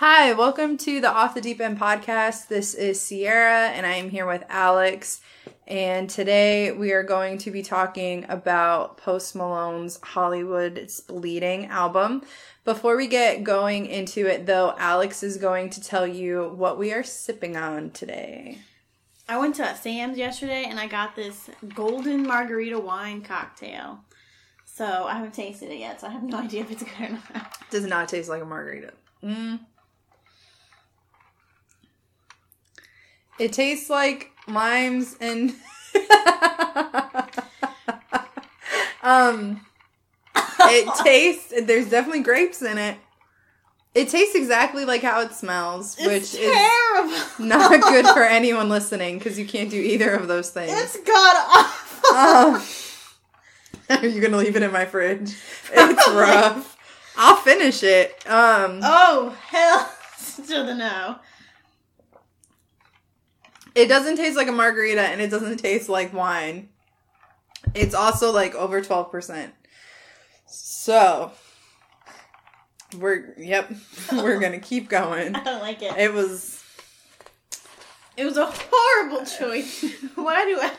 Hi, welcome to the Off the Deep End podcast. This is Sierra, and I am here with Alex. And today we are going to be talking about Post Malone's Hollywood's Bleeding album. Before we get going into it, though, Alex is going to tell you what we are sipping on today. I went to Sam's yesterday and I got this golden margarita wine cocktail. So I haven't tasted it yet, so I have no idea if it's good or not. Does not taste like a margarita. Mm. It tastes like limes and um it tastes there's definitely grapes in it. It tastes exactly like how it smells, It's which terrible. is not good for anyone listening because you can't do either of those things. It's god awful. Oh. Are you gonna leave it in my fridge? It's rough. I'll finish it. Um, oh hell to the no. It doesn't taste like a margarita, and it doesn't taste like wine. It's also like over twelve percent. So we're yep, we're gonna keep going. I don't like it. It was It was a horrible choice. Why do I?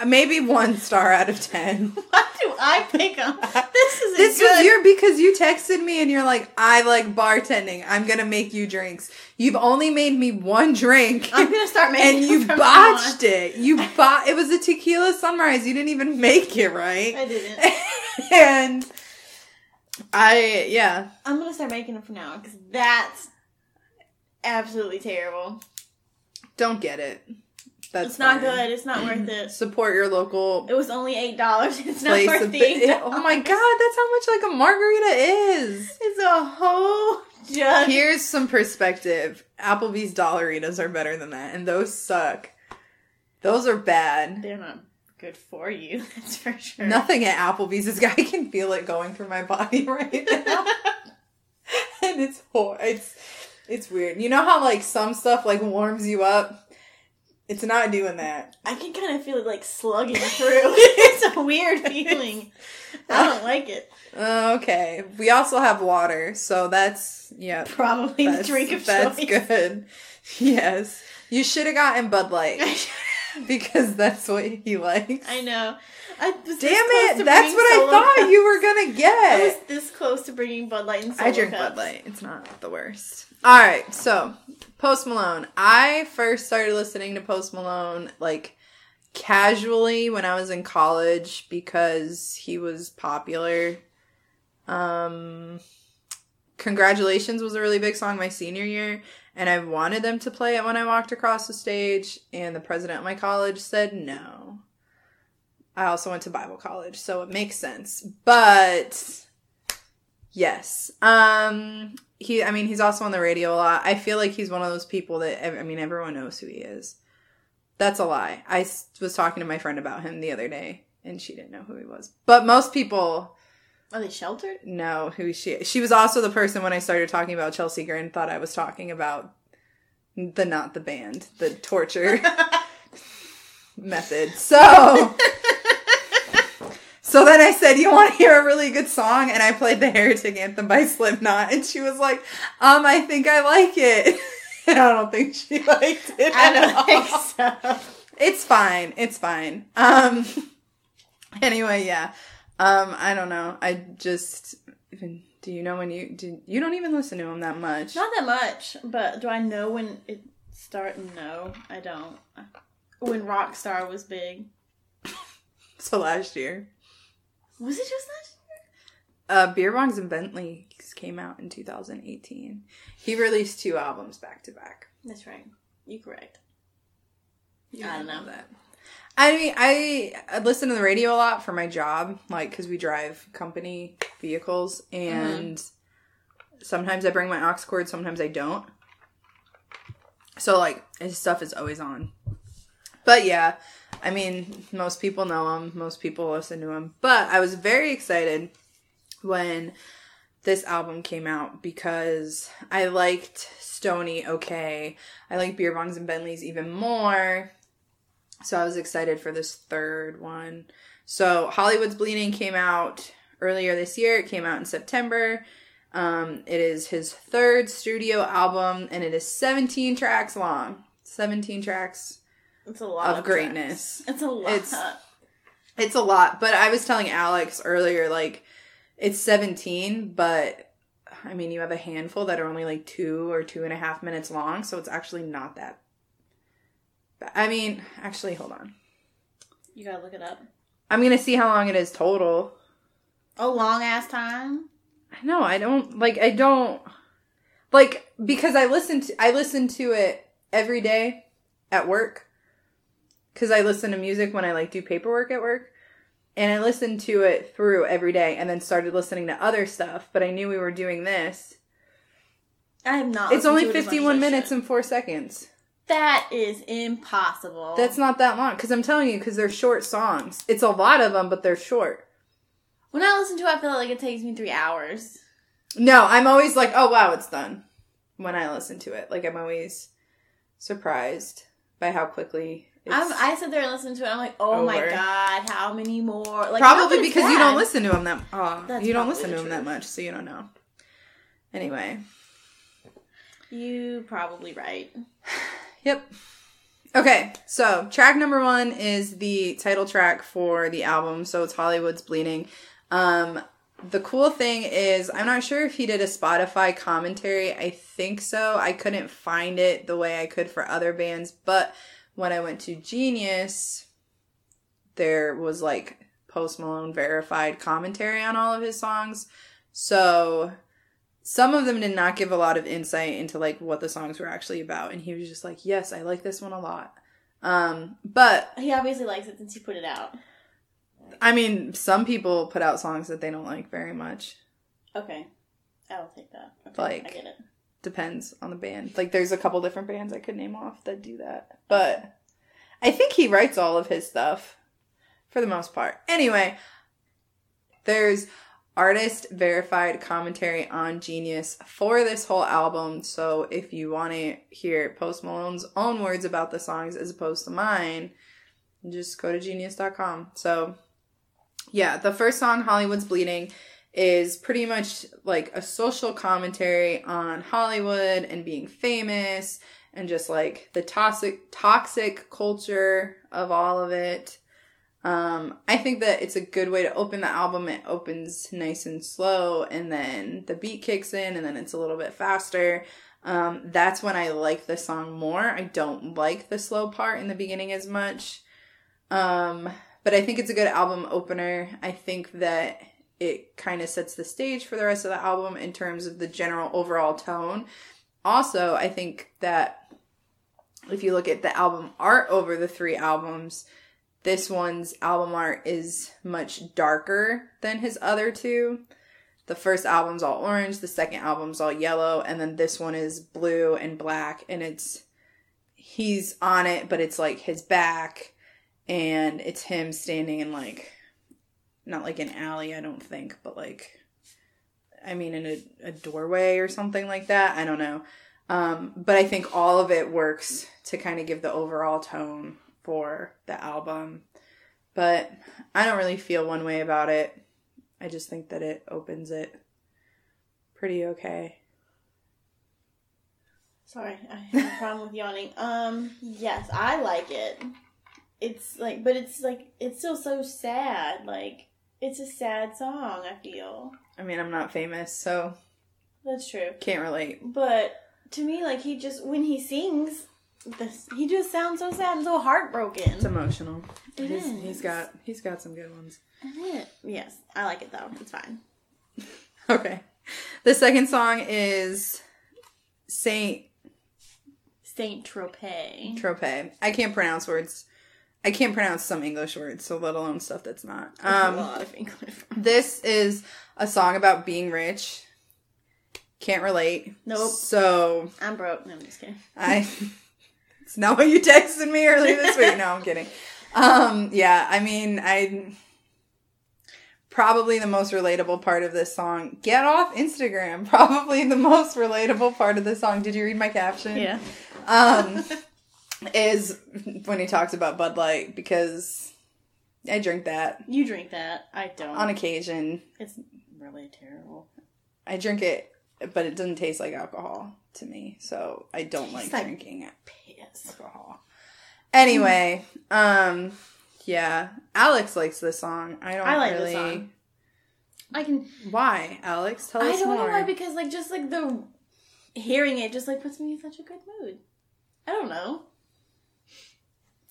Uh, maybe one star out of ten. Why do I pick them? This is This good. was your because you texted me and you're like, I like bartending. I'm gonna make you drinks. You've only made me one drink. I'm gonna start making. and you botched it. You bought it was a tequila sunrise. You didn't even make it right. I didn't. and I yeah. I'm gonna start making them from now because that's absolutely terrible. Don't get it. That's it's not fine. good. It's not worth it. Support your local It was only eight dollars. It's not worth the $8. Oh my god, that's how much like a margarita is. It's a whole jug. Here's some perspective. Applebee's Dollaritas are better than that, and those suck. Those are bad. They're not good for you. That's for sure. Nothing at Applebee's is. I can feel it going through my body right now. and it's hor- it's it's weird. You know how like some stuff like warms you up? It's not doing that. I can kind of feel it like slugging through. it's a weird feeling. I don't like it. Uh, Okay. We also have water, so that's yeah. Probably the drink of that's choice. good. Yes. You should have gotten Bud Light because that's what he likes. I know. I was Damn it! That's what I thought Cups. you were gonna I was get. this close to bringing Bud Light and Solo I drink Cups. Bud Light. It's not the worst. All right, so Post Malone. I first started listening to Post Malone like casually when I was in college because he was popular. Um Congratulations was a really big song my senior year and I wanted them to play it when I walked across the stage and the president of my college said no. I also went to Bible college, so it makes sense. But yes. Um he I mean he's also on the radio a lot. I feel like he's one of those people that I mean everyone knows who he is. That's a lie. I was talking to my friend about him the other day and she didn't know who he was. But most people Are they sheltered? No, who she she was also the person when I started talking about Chelsea Grin thought I was talking about the not the band, the torture method. So So then I said, "You want to hear a really good song?" And I played the Heretic Anthem by Slipknot, and she was like, "Um, I think I like it." and I don't think she liked it. I at don't all. think so. It's fine. It's fine. Um. Anyway, yeah. Um. I don't know. I just. Even, do you know when you do? You don't even listen to him that much. Not that much, but do I know when it started? No, I don't. When Rockstar was big. So last year, Was it just last uh, Beer Bongs and Bentleys came out in 2018. He released two albums back to back. That's right. You correct. You I don't know know. that. I mean, I, I listen to the radio a lot for my job, like because we drive company vehicles, and sometimes I bring my aux cord, sometimes I don't. So like his stuff is always on. But yeah, I mean, most people know him, most people listen to him. But I was very excited when this album came out because I liked Stoney okay. I like Beer Bongs and Bentleys even more. So I was excited for this third one. So Hollywood's Bleeding came out earlier this year. It came out in September. Um, it is his third studio album, and it is 17 tracks long. 17 tracks It's a lot of of greatness. tracks. It's a lot. It's- It's a lot, but I was telling Alex earlier, like, it's 17, but I mean, you have a handful that are only like two or two and a half minutes long, so it's actually not that. I mean, actually, hold on. you gotta look it up. I'm gonna see how long it is total. A long ass time. No, I don't like. I don't like because I listen to I listen to it every day at work because I listen to music when I like do paperwork at work, and I listened to it through every day, and then started listening to other stuff. But I knew we were doing this. I have not. It's only to it as much 51 as minutes and four seconds. That is impossible. That's not that long because I'm telling you because they're short songs. It's a lot of them, but they're short. when I listen to it, I feel like it takes me three hours. No, I'm always like, oh wow, it's done. When I listen to it, like I'm always surprised by how quickly. I sit there and listen to it. I'm like, oh my god, how many more? Like probably because you don't listen to him that. Oh, That's you don't listen to him that much, so you don't know. Anyway, You probably right. yep. Okay, so track number one is the title track for the album. So it's Hollywood's Bleeding. Um, the cool thing is, I'm not sure if he did a Spotify commentary. I think so. I couldn't find it the way I could for other bands, but when I went to Genius, there was like Post Malone verified commentary on all of his songs. So some of them did not give a lot of insight into like what the songs were actually about, and he was just like, "Yes, I like this one a lot." Um, but He obviously likes it since he put it out. I mean, some people put out songs that they don't like very much. Okay, I'll take that. Okay, Like- I get it. Depends on the band. Like, there's a couple different bands I could name off that do that. But I think he writes all of his stuff for the most part. Anyway, there's artist verified commentary on Genius for this whole album. So if you want to hear Post Malone's own words about the songs as opposed to mine, just go to genius.com. So yeah, the first song, Hollywood's Bleeding, is pretty much like a social commentary on Hollywood and being famous and just like the toxic toxic culture of all of it. Um, I think that it's a good way to open the album. It opens nice and slow, and then the beat kicks in, and then it's a little bit faster. Um, that's when I like the song more. I don't like the slow part in the beginning as much. Um, but I think it's a good album opener. I think that it kind of sets the stage for the rest of the album in terms of the general overall tone. Also, I think that if you look at the album art over the three albums, this one's album art is much darker than his other two. The first album's all orange, the second album's all yellow, and then this one is blue and black, and it's he's on it, but it's like his back, and it's him standing in like not like an alley, I don't think, but like I mean in a, a doorway or something like that. I don't know. Um, but I think all of it works to kind of give the overall tone for the album. But I don't really feel one way about it. I just think that it opens it pretty okay. Sorry, I have a problem with yawning. Um, yes, I like it. It's like, but it's like, it's still so sad. Like, it's a sad song, I feel. I mean, I'm not famous, so That's true. can't relate. But to me, like, he just, when he sings, this, he just sounds so sad and so heartbroken. It's emotional. It he's, is. he's got he's got some good ones. It? Yes, I like it though. It's fine. Okay. The second song is Saint Saint Tropez. Tropez. I can't pronounce words. I can't pronounce some English words, so let alone stuff that's not. a Um, lot of English. this is a song about being rich. Can't relate. Nope. So I'm broke. No, I'm just kidding. I. it's not what you texted me earlier this week. No, I'm kidding. Um, yeah, I mean, I. Probably the most relatable part of this song. Get off Instagram. Probably the most relatable part of the song. Did you read my caption? Yeah. um, is when he talks about Bud Light because I drink that You drink that. I don't. on occasion. it's really terrible. I drink it but it doesn't taste like alcohol to me. So I don't like, Tastes like- drinking it. Piss. alcohol. Anyway, um, yeah, Alex likes this song. I don't I like really. this song. I can. Why, Alex? Tell I us don't more. know why because like just like the hearing it just like puts me in such a good mood. I don't know.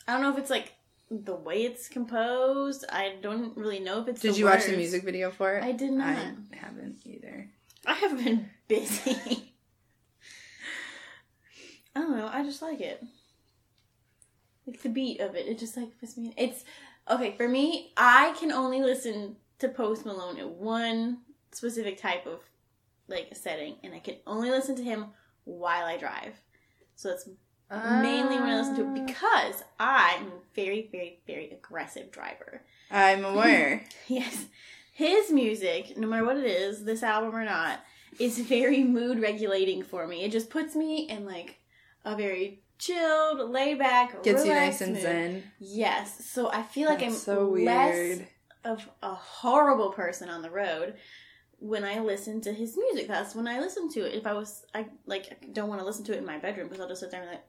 I don't know if it's like the way it's composed. I don't really know if it's. Did you watch the music video for it? I did not. I haven't either. I have been busy. I don't know. I just like it. Like the beat of it, it just like puts me. In. It's okay for me. I can only listen to Post Malone in one specific type of like setting, and I can only listen to him while I drive. So that's mainly when I listen to it ah. because I'm a very, very, very aggressive driver. I'm aware. Yes. His music, no matter what it is, this album or not, is very mood regulating for me. It just puts me in like a very chilled, laid back, Gets you nice and mood. zen. Yes. So I feel like That's I'm so less weird. of a horrible person on the road when I listen to his music. That's when I listen to it. If I was, I like I don't want to listen to it in my bedroom because I'll just sit there and be like,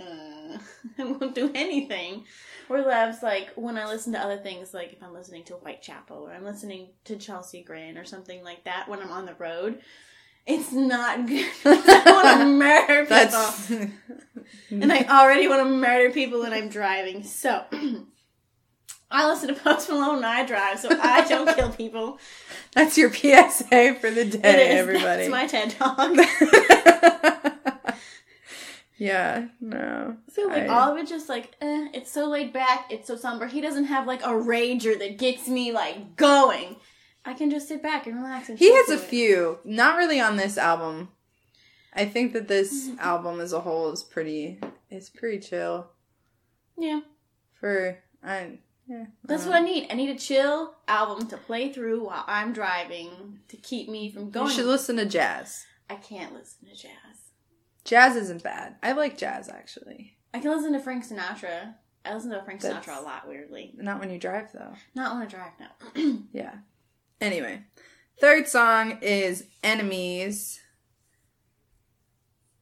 uh, I won't do anything. Or loves like when I listen to other things, like if I'm listening to Whitechapel or I'm listening to Chelsea Grin or something like that when I'm on the road. It's not good. I want to murder people. And I already want to murder people when I'm driving. So I listen to Post Malone when I drive, so I don't kill people. that's your PSA for the day, everybody. That's my TED talk. Yeah, no. So like I- all of it just like eh, it's so laid back, it's so somber. He doesn't have like a rager that gets me like going. I can just sit back and relax and He has a it. few, not really on this album. I think that this Mm-hmm. album as a whole is pretty. It's pretty chill Yeah. for. I yeah. That's uh, what I need. I need a chill album to play through while I'm driving to keep me from going. You should listen to jazz. I can't listen to jazz. Jazz isn't bad. I like jazz actually. I can listen to Frank Sinatra. I listen to Frank That's- Sinatra a lot, weirdly. Not when you drive though. Not when I drive no. Yeah. Anyway, third song is Enemies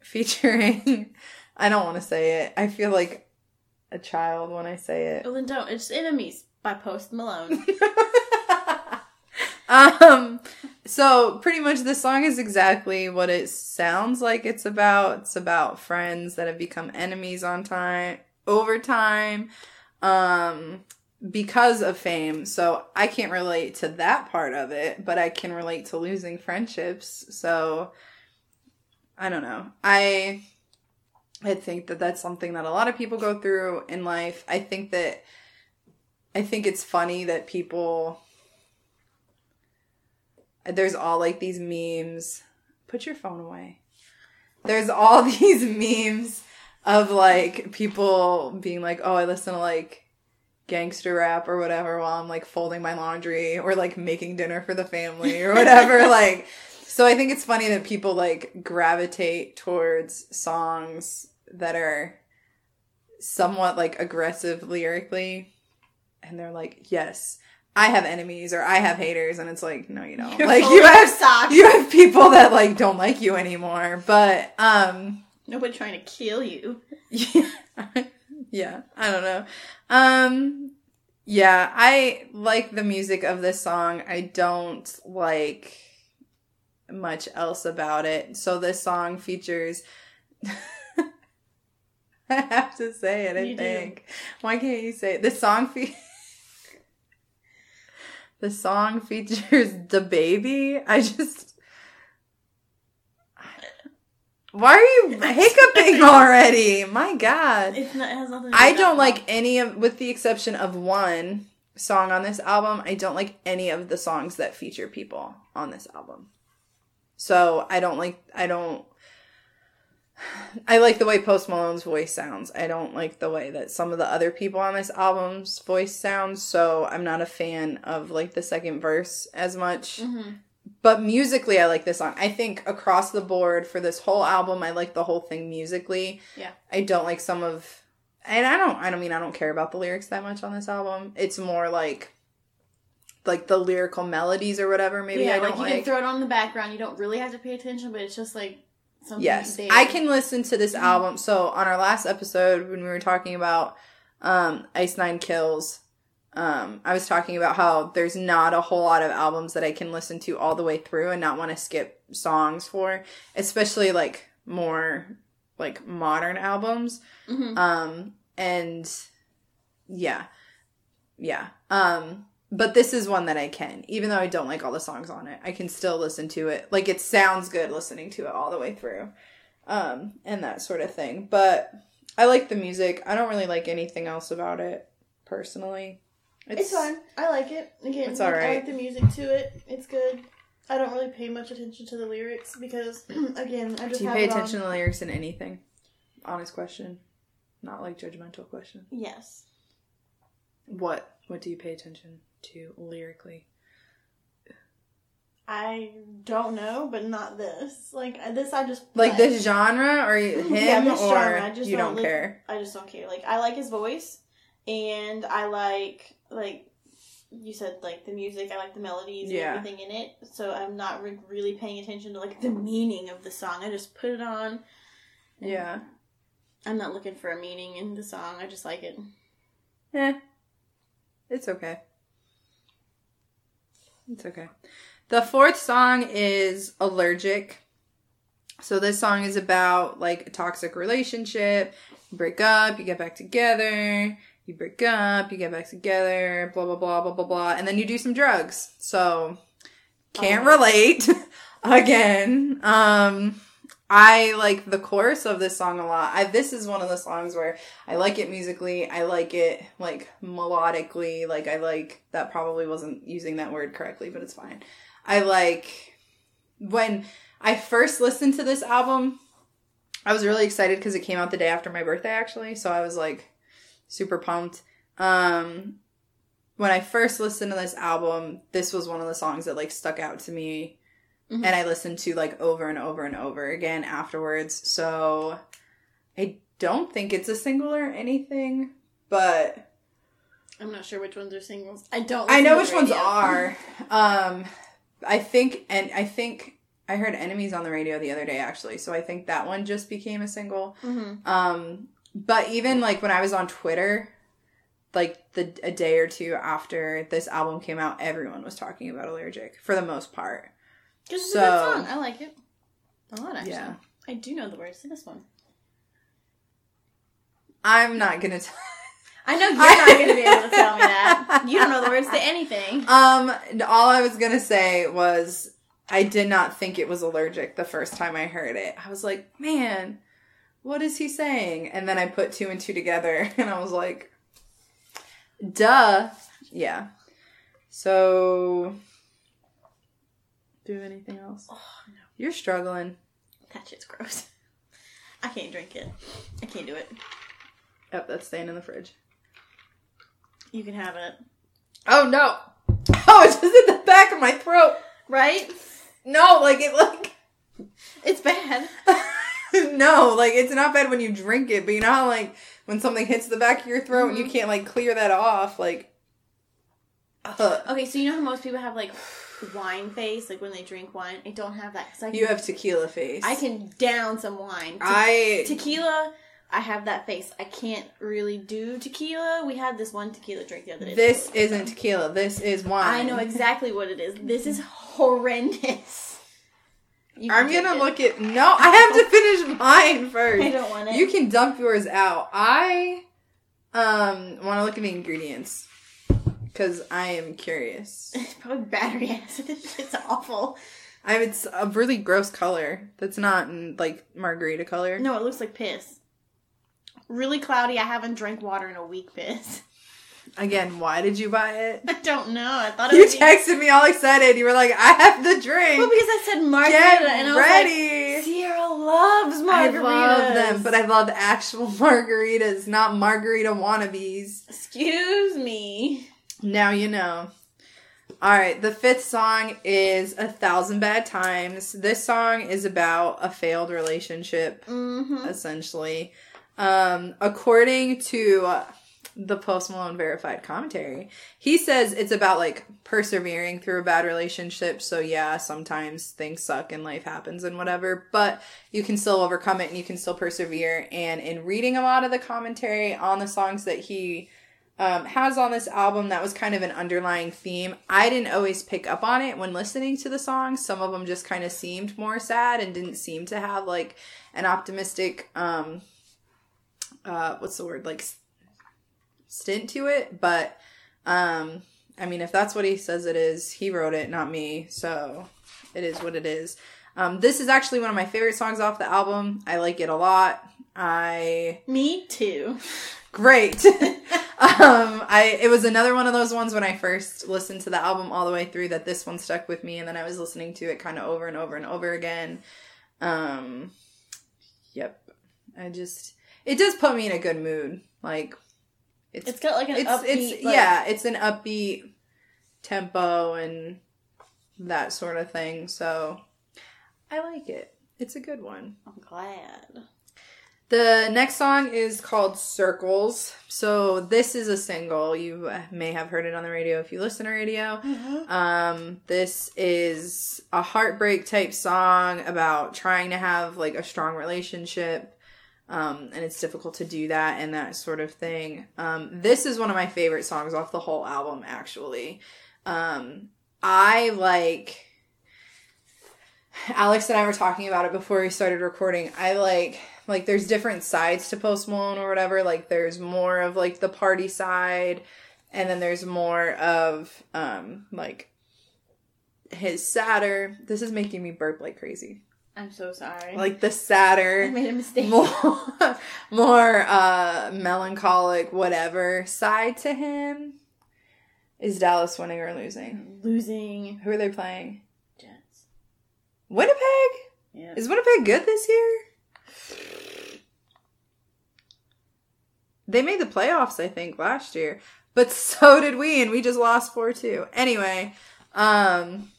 featuring I don't want to say it. I feel like a child when I say it. well, then don't. It's Enemies by Post Malone. um so pretty much the song is exactly what it sounds like it's about. It's about friends that have become enemies on time over time. Um because of fame. So I can't relate to that part of it, but I can relate to losing friendships. So I don't know. I I think that that's something that a lot of people go through in life. I think that I think it's funny that people there's all like these memes. Put your phone away. There's all these memes of like people being like, "Oh, I listen to like gangster rap or whatever while I'm like folding my laundry or like making dinner for the family or whatever." like so I think it's funny that people like gravitate towards songs that are somewhat like aggressive lyrically and they're like, "Yes, I have enemies or I have haters." And it's like, "No, you don't." You're like you have socks. you have people that like don't like you anymore. But um Nobody trying to kill you. yeah, yeah, I don't know. Um, yeah, I like the music of this song. I don't like much else about it. So this song features. I have to say it. I You do. think. Why can't you say it? The song fe- The song features DaBaby. I just. Why are you hiccuping already? My God. It's not, it has nothing to I don't like any of, with the exception of one song on this album, I don't like any of the songs that feature people on this album. So I don't like, I don't, I like the way Post Malone's voice sounds. I don't like the way that some of the other people on this album's voice sounds. So I'm not a fan of like the second verse as much. Mhm. But musically, I like this song. I think across the board for this whole album, I like the whole thing musically. Yeah. I don't like some of, and I don't. I don't mean I don't care about the lyrics that much on this album. It's more like like the lyrical melodies or whatever. Maybe yeah, I don't like you like. can throw it on the background. You don't really have to pay attention, but it's just like something. yes, there. I can listen to Mm-hmm. this album. So on our last episode when we were talking about um, Ice Nine Kills. Um, I was talking about how there's not a whole lot of albums that I can listen to all the way through and not want to skip songs for, especially like more like modern albums. Mhm. Um, and yeah, yeah. Um, but this is one that I can, even though I don't like all the songs on it, I can still listen to it. Like it sounds good listening to it all the way through, um, and that sort of thing. But I like the music. I don't really like anything else about it personally. It's, fine. I like it. Again, It's like, I alright. like the music to it. It's good. I don't really pay much attention to the lyrics because, again, I just Do you pay attention to the lyrics in anything? Honest question, not like judgmental question. Yes. What What do you pay attention to lyrically? I don't know, but not this. Like this, I just Like this genre, or him, Yeah, this or genre, I just you don't don't li- care? I just don't care. Like I like his voice, and I like like you said like the music. I like the melodies Yeah. and everything in it. So I'm not re- really paying attention to like the meaning of the song. I just put it on. Yeah. I'm not looking for a meaning in the song. I just like it. Eh. It's okay. It's okay. The fourth song is Allergic. So this song is about like a toxic relationship. You break up, you get back together. You break up, you get back together, blah blah blah blah blah blah, and then you do some drugs. So can't Oh. relate again. Um I like the chorus of this song a lot. I this is one of the songs where I like it musically. I like it like melodically. Like I like that probably wasn't using that word correctly, but it's fine. I like when I first listened to this album, I was really excited because it came out the day after my birthday actually, so I was like super pumped. Um when I first listened to this album, this was one of the songs that like stuck out to me Mhm. and I listened to like over and over and over again afterwards. So I don't think it's a single or anything, but I'm not sure which ones are singles. I don't. I know which ones are. Um I think and I think I heard Enemies on the radio the other day actually. So I think that one just became a single. Mhm. Um but even like when I was on Twitter like the a day or two after this album came out, everyone was talking about Allergic for the most part. 'Cause it's a good song. I like it a lot. Actually, Yeah. I do know the words to this one. I'm not going to tell I know you're not going to be able to tell me that. You don't know the words to anything. Um, all I was gonna say was I did not think it was allergic the first time I heard it. I was like, man, what is he saying? And then I put two and two together and I was like, duh. Yeah. So, do anything else? Oh no, You're struggling. that shit's gross. I can't drink it. I can't do it. Oh, that's staying in the fridge. You can have it. Oh no! Oh, it's just in the back of my throat. Right? No, like it like It's bad. no, like it's not bad when you drink it, but you know how like when something hits the back of your throat and you mm-hmm. can't like clear that off, like. ugh. Okay, so you know how most people have like wine face, like when they drink wine. I don't have that because I can, you have tequila face. I can down some wine. Te- I tequila. I have that face. I can't really do tequila. We had this one tequila drink the other day. this isn't tequila. This is wine. I know exactly what it is. This is horrendous. I'm gonna it. look at. No, I have to finish mine first. I don't want it. You can dump yours out. I um want to look at the ingredients because I am curious. It's probably battery acid. Shit's awful. I it's a really gross color. That's not mm, like margarita color. No, it looks like piss. Really cloudy. I haven't drank water in a week. Piss. Again, why did you buy it? I don't know. I thought it You be- texted me all excited. You were like, "I have the drink. Well, because I said margarita, Get and I was ready." like, Sierra loves margaritas." I love them, but I love actual margaritas, not margarita wannabes. excuse me. Now you know. All right, the fifth song is A Thousand Bad Times. This song is about a failed relationship, Mm-hmm. essentially. Um, according to the Post Malone verified commentary. He says it's about like persevering through a bad relationship. So yeah, sometimes things suck and life happens and whatever, but you can still overcome it and you can still persevere. And in reading a lot of the commentary on the songs that he um, has on this album, that was kind of an underlying theme. I didn't always pick up on it when listening to the songs. Some of them just kind of seemed more sad and didn't seem to have like an optimistic, um, uh, what's the word, like stint to it, but um I mean if that's what he says it is, he wrote it, not me. So it is what it is. Um this is actually one of my favorite songs off the album. I like it a lot. I Me too. great. um I it was another one of those ones when I first listened to the album all the way through that this one stuck with me and then I was listening to it kind of over and over and over again. Um yep. I just it does put me in a good mood. Like it's, it's got like an it's upbeat, it's like- yeah, it's an upbeat tempo and that sort of thing. So I like it. It's a good one. I'm glad. The next song is called Circles. So this is a single. You may have heard it on the radio if you listen to radio. Um, this is a heartbreak type song about trying to have like a strong relationship. Um, and it's difficult to do that and that sort of thing. Um, this is one of my favorite songs off the whole album, actually. Um, I like, Alex and I were talking about it before we started recording. I like, like, there's different sides to Post Malone or whatever. Like, there's more of like the party side, and then there's more of, um, like, his sadder. This is making me burp like crazy. I'm so sorry. Like the sadder, I made a mistake. more, more uh, melancholic, whatever side to him. Is Dallas winning or losing? Losing Who are they playing? Jets. Winnipeg. Yeah. Is Winnipeg good this year? They made the playoffs, I think, last year. But so did we, and we just lost 4 2. Anyway, um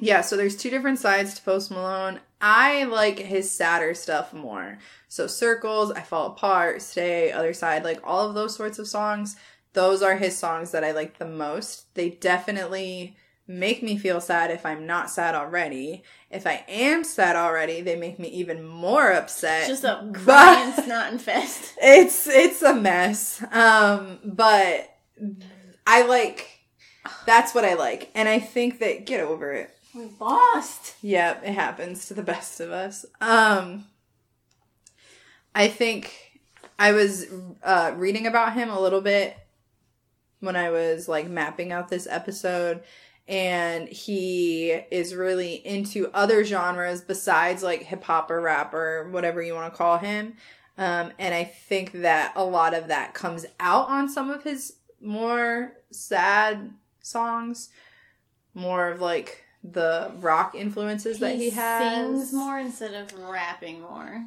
yeah, so there's two different sides to Post Malone. I like his sadder stuff more. So Circles, I Fall Apart, Stay, Other Side, like all of those sorts of songs. Those are his songs that I like the most. They definitely make me feel sad if I'm not sad already. If I am sad already, they make me even more upset. Just a crying snot infest. it's it's a mess. Um, but I like that's what I like. And I think that get over it. We lost. Yeah, it happens to the best of us. Um I think I was uh reading about him a little bit when I was like mapping out this episode and he is really into other genres besides like hip hop or rap or whatever you want to call him. Um and I think that a lot of that comes out on some of his more sad songs, more of like the rock influences that he has. He sings more instead of rapping more.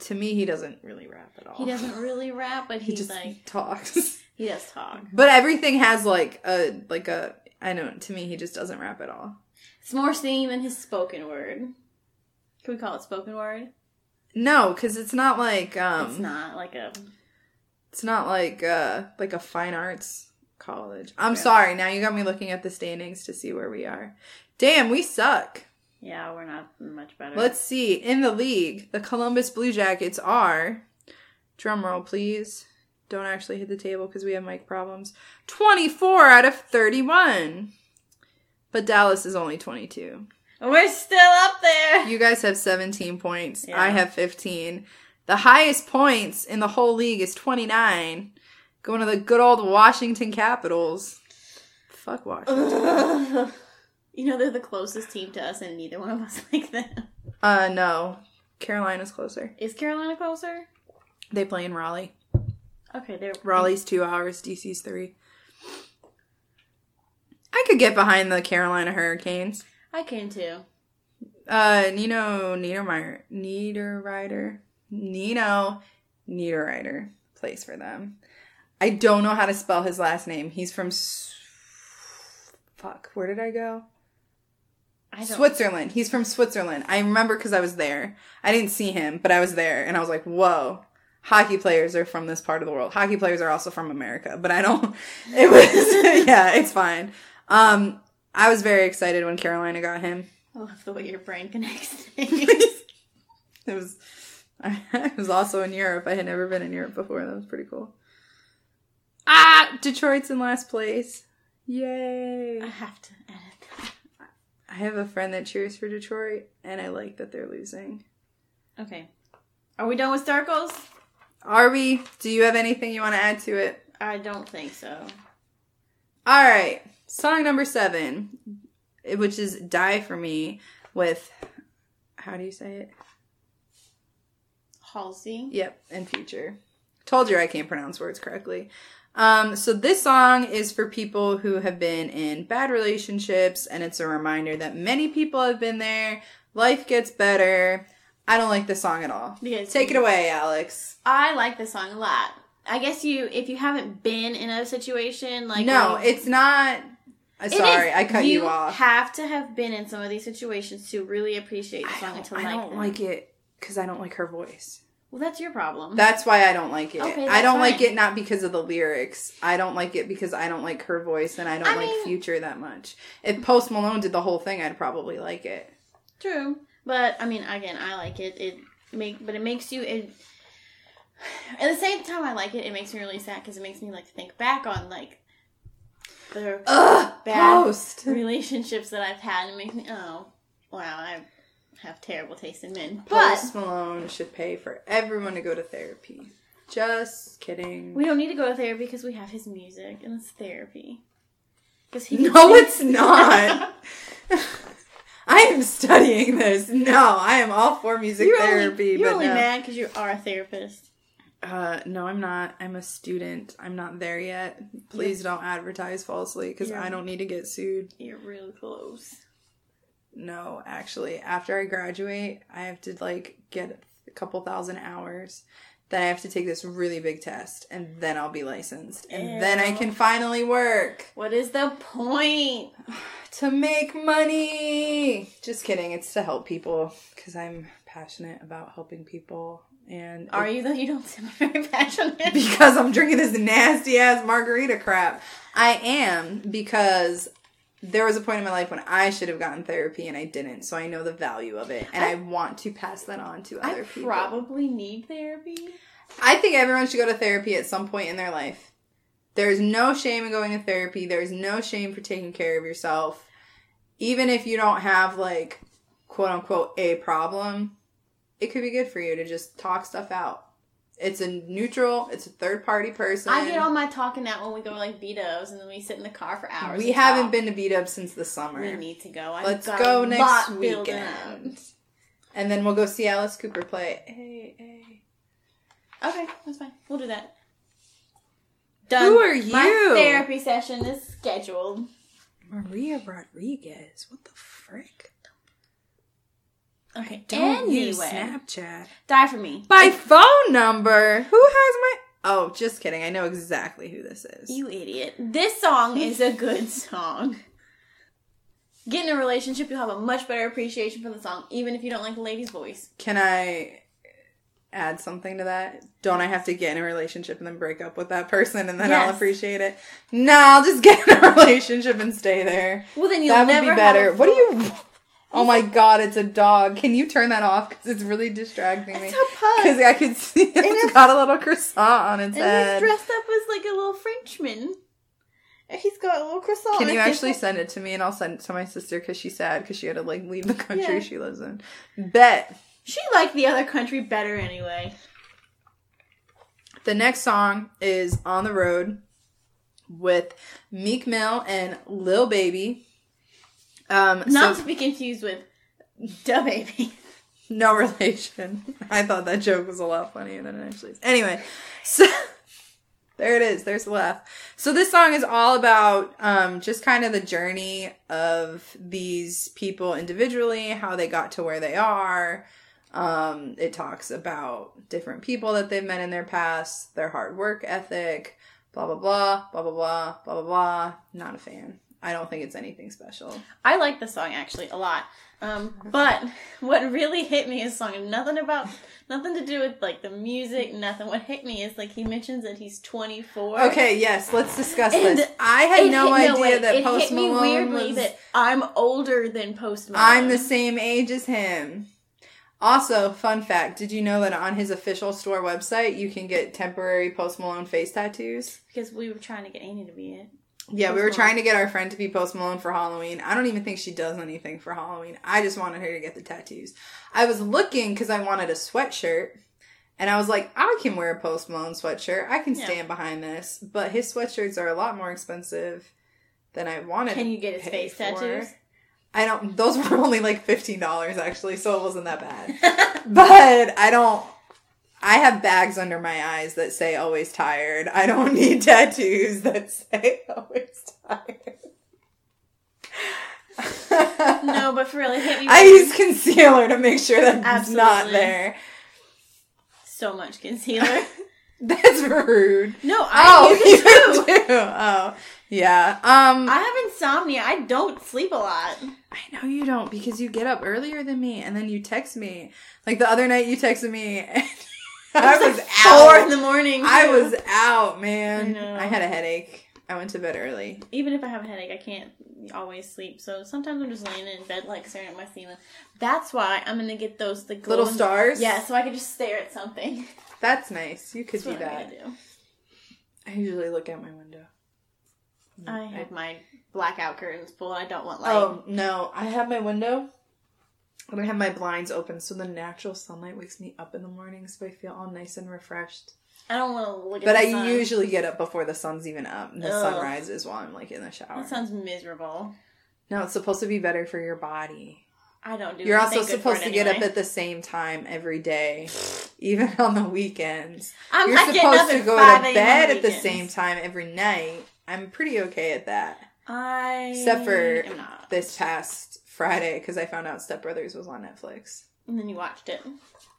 To me, he doesn't really rap at all. He doesn't really rap, but He just like talks. he does talk. but everything has like a like a. I don't. To me, he just doesn't rap at all. It's more singing than his spoken word. Can we call it spoken word? No, because it's not like um. it's not like a. It's not like uh like a fine arts college. I'm sorry. Now you got me looking at the standings to see where we are. Damn, we suck. Yeah, we're not much better. Let's see. In the league, the Columbus Blue Jackets are drum roll please. Don't actually hit the table because we have mic problems. 24 out of 31. But Dallas is only 22. We're still up there. You guys have 17 points. Yeah. I have 15. The highest points in the whole league is 29. Going to the good old Washington Capitals. Fuck Washington. you know they're the closest team to us, and neither one of us like them. Uh, no. Carolina's closer. Is Carolina closer? They play in Raleigh. Okay, they're Raleigh's two hours, DC's three. I could get behind the Carolina Hurricanes. I can too. Uh, Nino Niedermeyer, Niederreiter, Nino Niederreiter plays for them. I don't know how to spell his last name. He's from. S- Fuck, where did I go? I don't. Switzerland. He's from Switzerland. I remember because I was there. I didn't see him, but I was there, and I was like, "Whoa!" Hockey players are from this part of the world. Hockey players are also from America, but I don't. It was yeah, it's fine. Um, I was very excited when Carolina got him. I love the way your brain connects things. It was. I was also in Europe. I had never been in Europe before. That was pretty cool. Ah, Detroit's in last place. Yay! I have to edit that. I have a friend that cheers for Detroit, and I like that they're losing. Okay. Are we done with? Are we? Do you have anything you want to add to it? I don't think so. All right, song number seven, which is "Die for Me" with how do you say it? Halsey. Yep, and Future. Told you I can't pronounce words correctly. Um, so this song is for people who have been in bad relationships, and it's a reminder that many people have been there. Life gets better. I don't like this song at all. Because Take it away, Alex. I like this song a lot. I guess you, if you haven't been in a situation like no, you- it's not. uh, It Sorry, is- I cut you, off. You have to have been in some of these situations to really appreciate the song and don't, I like don't like it because I don't like her voice. Well, that's your problem. That's why I don't like it. Okay, I don't like it not because of the lyrics. I don't like it because I don't like her voice and I don't I like mean- Future that much. If Post Malone did the whole thing, I'd probably like it. True, but I mean, again, I like it. It make, but it makes you. It, at the same time, I like it. It makes me really sad because it makes me like think back on like the Ugh, Bad. Post. relationships that I've had, and makes me oh wow, I have terrible taste in men. But Post Malone should pay for everyone to go to therapy. Just kidding. we don't need to go to therapy because we have his music, and it's therapy. Because he no, it's not. I am studying this. No, I am all for music You're therapy, only, you're but only no. mad because you are a therapist. Uh, no, I'm not. I'm a student. I'm not there yet. Please don't advertise falsely because I don't need to get sued. You're real close. No, actually, after I graduate, I have to like get a couple thousand hours. Then I have to take this really big test, and then I'll be licensed, and then I can finally work What is the point? to make money. Just kidding. It's to help people because I'm passionate about helping people, and Are you though? You don't seem very passionate. because I'm drinking this nasty ass margarita crap. I am because there was a point in my life when I should have gotten therapy and I didn't. So I know the value of it and I, I- want to pass that on to I other people. probably need therapy. I think everyone should go to therapy at some point in their life. There's no shame in going to therapy. There's no shame for taking care of yourself. Even if you don't have like quote unquote a problem, it could be good for you to just talk stuff out. It's a neutral, it's a third party person. I get all my talking out when we go like beat ups and then we sit in the car for hours. we haven't talk. been to beat up since the summer. We need to go. I've Let's go next weekend. And then we'll go see Alice Cooper play. Hey, hey. Okay, that's fine. We'll do that. Done. Who are you? My therapy session is scheduled. Maria Rodriguez. What the frick? Okay. Don't use Snapchat. die for me. By phone number. Who has my? Oh, just kidding. I know exactly who this is. You idiot. This song is a good song. Get in a relationship, you'll have a much better appreciation for the song, even if you don't like the lady's voice. Can I add something to that? Don't I have to get in a relationship and then break up with that person and then I'll appreciate it? No, I'll just get in a relationship and stay there. Well, then you'll that would be better. Have What do you? Oh my god, it's a dog. Can you turn that off? Because it's really distracting me. It's a pug. Because I could see it's it's- got a little croissant on its And head. he's dressed up as like a little Frenchman. And He's got a little croissant. Can you actually head. send it to me and I'll send it to my sister because she's sad because she had to like leave the country Yeah. she lives in. Bet. She liked the other country better anyway. The next song is On the Road with Meek Mill and Lil Baby. Um, Not so to be confused with DaBaby. no relation. I thought that joke was a lot funnier than it actually is. Anyway, so there it is. There's the laugh. So this song is all about um, just kind of the journey of these people individually, how they got to where they are. Um, it talks about different people that they've met in their past, their hard work ethic, blah blah blah, blah blah blah, blah blah blah. Not a fan. I don't think it's anything special. I like the song actually a lot. Um, but what really hit me is song nothing about nothing to do with like the music, nothing. What hit me is like he mentions that he's 24. Okay, yes, let's discuss And this. I had no hit- idea wait, that Post hit me Malone weirdly was. that I'm older than Post Malone. I'm the same age as him. Also, fun fact: Did you know that on his official store website you can get temporary Post Malone face tattoos? because we were trying to get Annie to be it. Yeah, we were Malone. trying to get our friend to be Post Malone for Halloween. I don't even think she does anything for Halloween. I just wanted her to get the tattoos. I was looking because I wanted a sweatshirt. And I was like, I can wear a Post Malone sweatshirt. I can Yeah. stand behind this. But his sweatshirts are a lot more expensive than I wanted. Can you get his face for. tattoos? I don't. Those were only like fifteen dollars actually, so it wasn't that bad. But I don't. I have bags under my eyes that say "always tired." I don't need tattoos that say "always tired." no, but for real, it hit me. I use concealer to make sure that it's not there. so much concealer. That's rude. No, I Oh, use it too. do. Oh, yeah. Um, I have insomnia. I don't sleep a lot. I know you don't because you get up earlier than me, and then you text me. Like the other night, you texted me, and I was like four in the morning. I was out, man. I. I had a headache. I went to bed early. even if I have a headache, I can't always sleep. So sometimes I'm just laying in bed, like staring at my ceiling. That's why I'm gonna get those the Little stars. Yeah, so I can just stare at something. that's nice. You could That's do that. do. I usually look out my window. I mm. have my blackout curtains pulled. I don't want light. Oh no, I have my window. And I have my blinds open, so the natural sunlight wakes me up in the morning, so I feel all nice and refreshed. I don't want to look at. But I sun. usually get up before the sun's even up. and The sun Ugh. rises while I'm like in the shower. That sounds miserable. no, it's supposed to be better for your body. I don't do. You're also supposed to it get up at the same time every day, even on the weekends. I'm You're supposed up to go 5 to bed at the same time every night. I'm pretty okay at that. I Except for. This past Friday, because I found out Step Brothers was on Netflix. and then you watched it.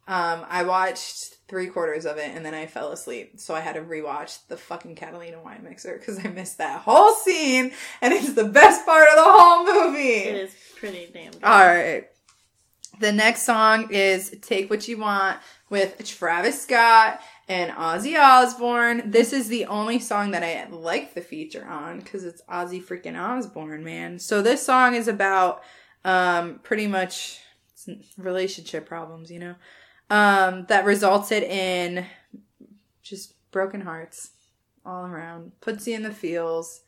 Um, I watched three quarters of it and then I fell asleep. So I had to rewatch the fucking Catalina wine mixer because I missed that whole scene and it's the best part of the whole movie. It is pretty damn. Good. All right. The next song is Take What You Want with Travis Scott and Ozzy Osbourne. This is the only song that I like the feature on because it's Ozzy freaking Osbourne, man. So this song is about um, pretty much relationship problems, you know, um, that resulted in just broken hearts all around. Puts you in the feels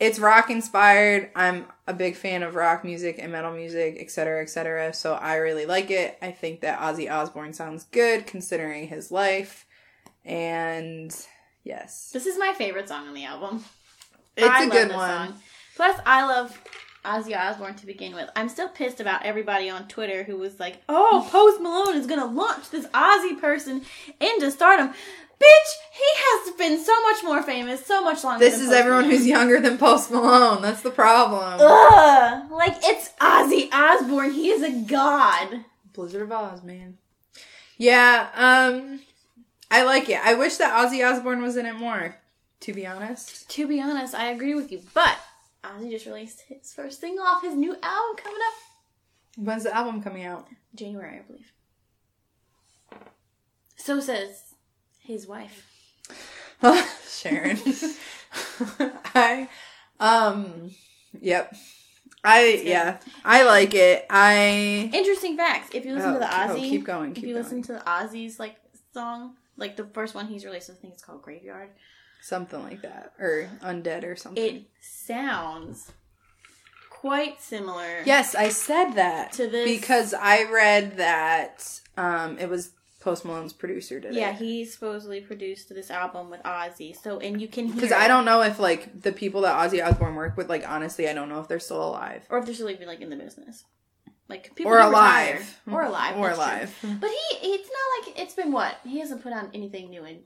it's rock inspired. I'm a big fan of rock music and metal music, etc., etc. So I really like it. I think that Ozzy Osbourne sounds good considering his life. And yes, This is my favorite song on the album. it's I a good one. song. Plus, I love Ozzy Osbourne to begin with. I'm still pissed about everybody on Twitter who was like, "Oh, Post Malone is gonna launch this Ozzy person into stardom." Bitch, he has been so much more famous, so much longer. This is Post everyone Malone. who's younger than Post Malone. That's the problem. Ugh, like it's Ozzy Osbourne. He is a god. Blizzard of Ozz, man. Yeah, um, I like it. I wish that Ozzy Osbourne was in it more, to be honest. To be honest, I agree with you, but Ozzy just released his first single off his new album coming up When's the album coming out? January, I believe. So says his wife. Sharon. I um yep. I yeah, I like it. I Interesting facts. If you listen Oh, to the keep- oh, Ozzy, keep going, if keep you listen to the Ozzy's like song, like the first one he's released, I think it's called Graveyard. Something like that or undead or something. It sounds quite similar. yes, I said that To this- because I read that um it was Post Malone's producer did Yeah, it. Yeah, he supposedly produced this album with Ozzy. So, and you can Because. I don't know if like the people that Ozzy Osbourne worked with, like honestly, I don't know if they're still alive or if they're still even like in the business, like people or who retired. alive or alive, or that's true. alive. But he, it's not like it's been what he hasn't put out anything new in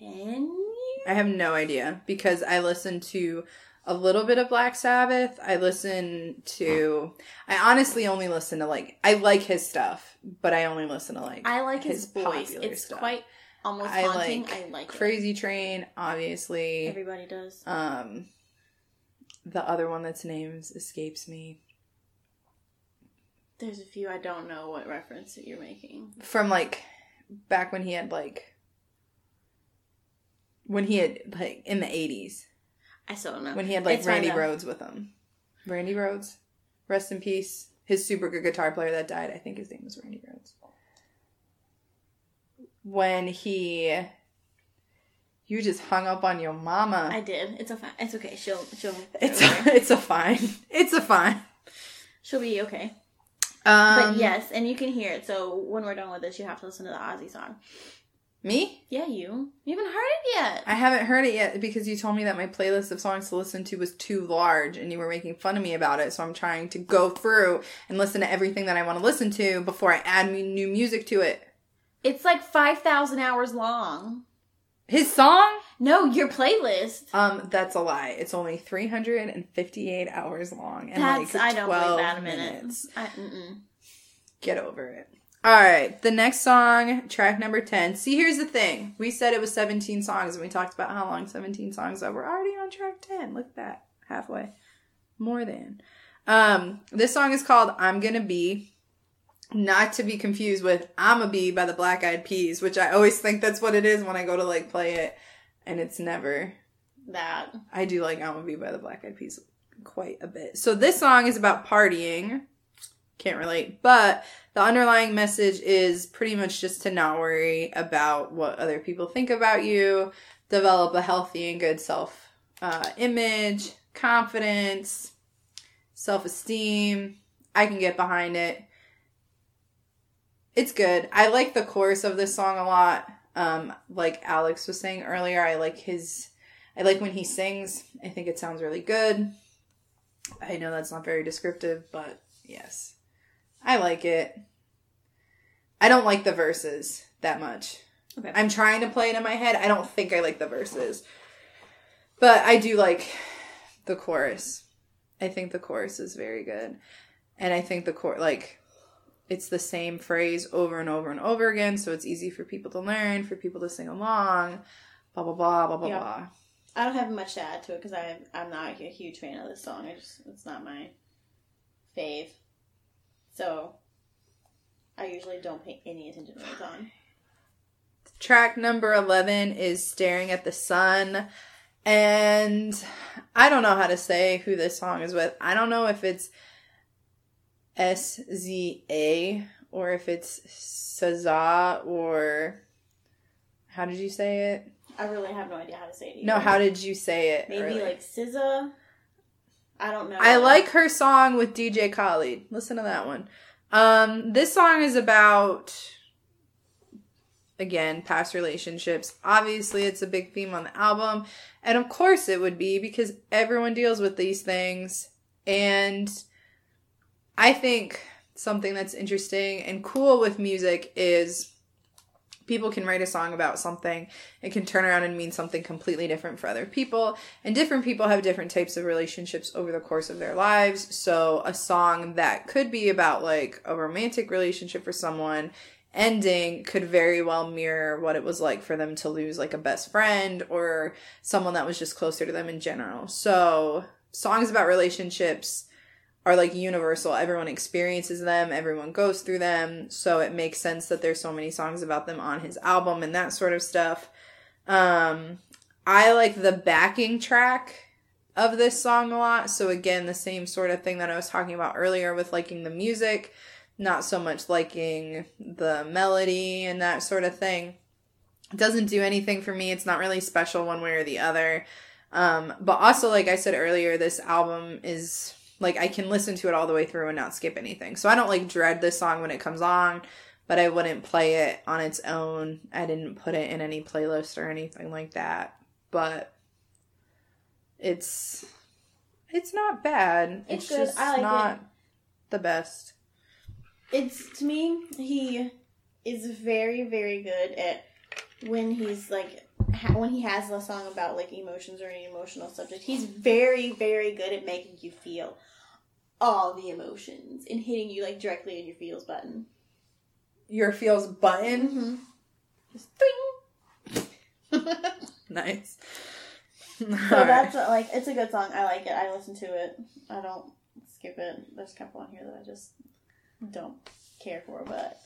I have no idea because I listened to a little bit of Black Sabbath. I listen to. I honestly only listen to like I like his stuff, but I only listen to like I like his, his voice. It's stuff. quite almost I haunting. like I like it. Crazy Train, obviously. Everybody does. Um, the other one that's names escapes me. There's a few I don't know what reference that you're making. From like back when he had like when he had like in the eighties. I still don't know. When he had like It's Randy. Rhoads with him. Randy Rhoads. Rest in peace. His super good guitar player that died, I think his name was Randy Rhoads. When he you just hung up on your mama. I did. It's a fine. It's okay. She'll she'll it's okay. it's a fine. It's a fine. she'll be okay. Um, But yes, and you can hear it. So when we're done with this, you have to listen to the Ozzy song. Me? Yeah, you. You haven't heard it yet. I haven't heard it yet because you told me that my playlist of songs to listen to was too large and you were making fun of me about it. So I'm trying to go through and listen to everything that I want to listen to before I add new music to it. It's like five thousand hours long. His song? No, your playlist. Um, that's a lie. It's only 358 hours long and That's like I don't 12 believe that a minute. minutes. I. Get over it. All right, the next song, track number 10. See, here's the thing. We said it was 17 songs and we talked about how long 17 songs are. We're already on track 10. Look at that. Halfway. More than. Um, this song is called I'm Gonna Be. Not to be confused with I'm a Bee by the Black Eyed Peas, which I always think that's what it is when I go to like play it. And it's never. That. I do like I'm a Bee by the Black Eyed Peas quite a bit. So this song is about partying. Can't relate. But the underlying message is pretty much just to not worry about what other people think about you, develop a healthy and good self uh, image, confidence, self esteem. I can get behind it. It's good. I like the chorus of this song a lot. Um, like Alex was saying earlier, I like his I like when he sings. I think it sounds really good. I know that's not very descriptive, but yes. I like it. I don't like the verses that much. Okay. I'm trying to play it in my head. I don't think I like the verses. But I do like the chorus. I think the chorus is very good. And I think the chor like it's the same phrase over and over and over again, so it's easy for people to learn, for people to sing along, blah blah blah blah blah Yeah. blah. I don't have much to add to it because I I'm not a huge fan of this song. Just it's not my fave. So I usually don't pay any attention to what's on. Track number 11 is Staring at the Sun. And I don't know how to say who this song is with. I don't know if it's S Z A or if it's SZA or how did you say it? I really have no idea how to say it. No, how did you say it? maybe earlier? like SZA. I don't know. I like her song with DJ Khaled. Listen to that one. Um, this song is about again past relationships. Obviously, it's a big theme on the album, and of course it would be because everyone deals with these things. And I think something that's interesting and cool with music is people can write a song about something it can turn around and mean something completely different for other people and different people have different types of relationships over the course of their lives. So a song that could be about like a romantic relationship for someone ending could very well mirror what it was like for them to lose like a best friend or someone that was just closer to them in general. So songs about relationships are like universal. Everyone experiences them, everyone goes through them. So it makes sense that there's so many songs about them on his album and that sort of stuff. Um I like the backing track of this song a lot. So again, the same sort of thing that I was talking about earlier with liking the music, not so much liking the melody and that sort of thing. It doesn't do anything for me. It's not really special one way or the other. Um, but also, like I said earlier, this album is like I can listen to it all the way through and not skip anything. So I don't like dread this song when it comes on, but I wouldn't play it on its own. I didn't put it in any playlist or anything like that. But it's it's not bad. It's It's, good. just I like not it. the best. it's to me he is very very good at when he's like when he has a song about like emotions or any emotional subject he's very very good at making you feel all the emotions and hitting you like directly in your feels button Your feels button. mm-hmm. just ding. Nice. So that's like it's a good song. I like it. I listen to it. I don't skip it. There's a couple on here that I just don't care for, but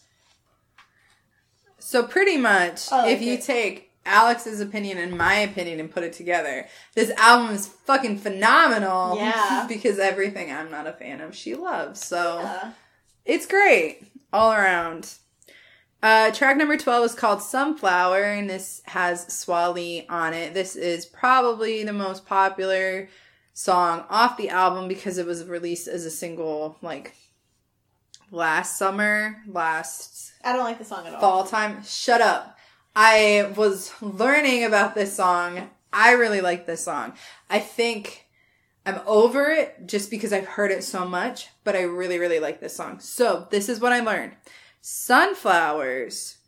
So pretty much, like if you take Alex's opinion and my opinion and put it together, this album is fucking phenomenal. Yeah. because everything I'm not a fan of, she loves. So uh, it's great all around. Uh, track number 12 is called Sunflower, and this has Swae Lee on it. This is probably the most popular song off the album because it was released as a single, like, last summer, last I don't like the song at all. fall time. Shut up. I was learning about this song. I really like this song. I think I'm over it just because I've heard it so much, but I really, really like this song. So this is what I learned. Sunflowers,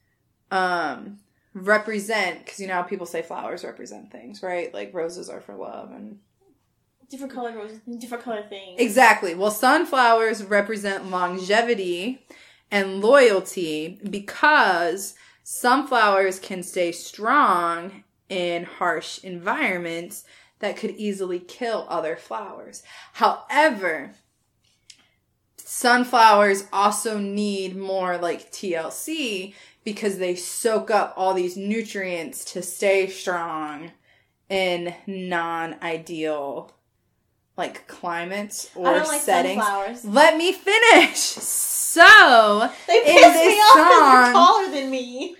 um, represent, cause you know how people say flowers represent things, right? Like roses are for love and Different color roses, different color things. Exactly. Well, sunflowers represent longevity and loyalty because sunflowers can stay strong in harsh environments that could easily kill other flowers. However, sunflowers also need more like TLC because they soak up all these nutrients to stay strong in non-ideal like climates or like settings. sunflowers. Let me finish. So, They in piss me this off because they're taller than me.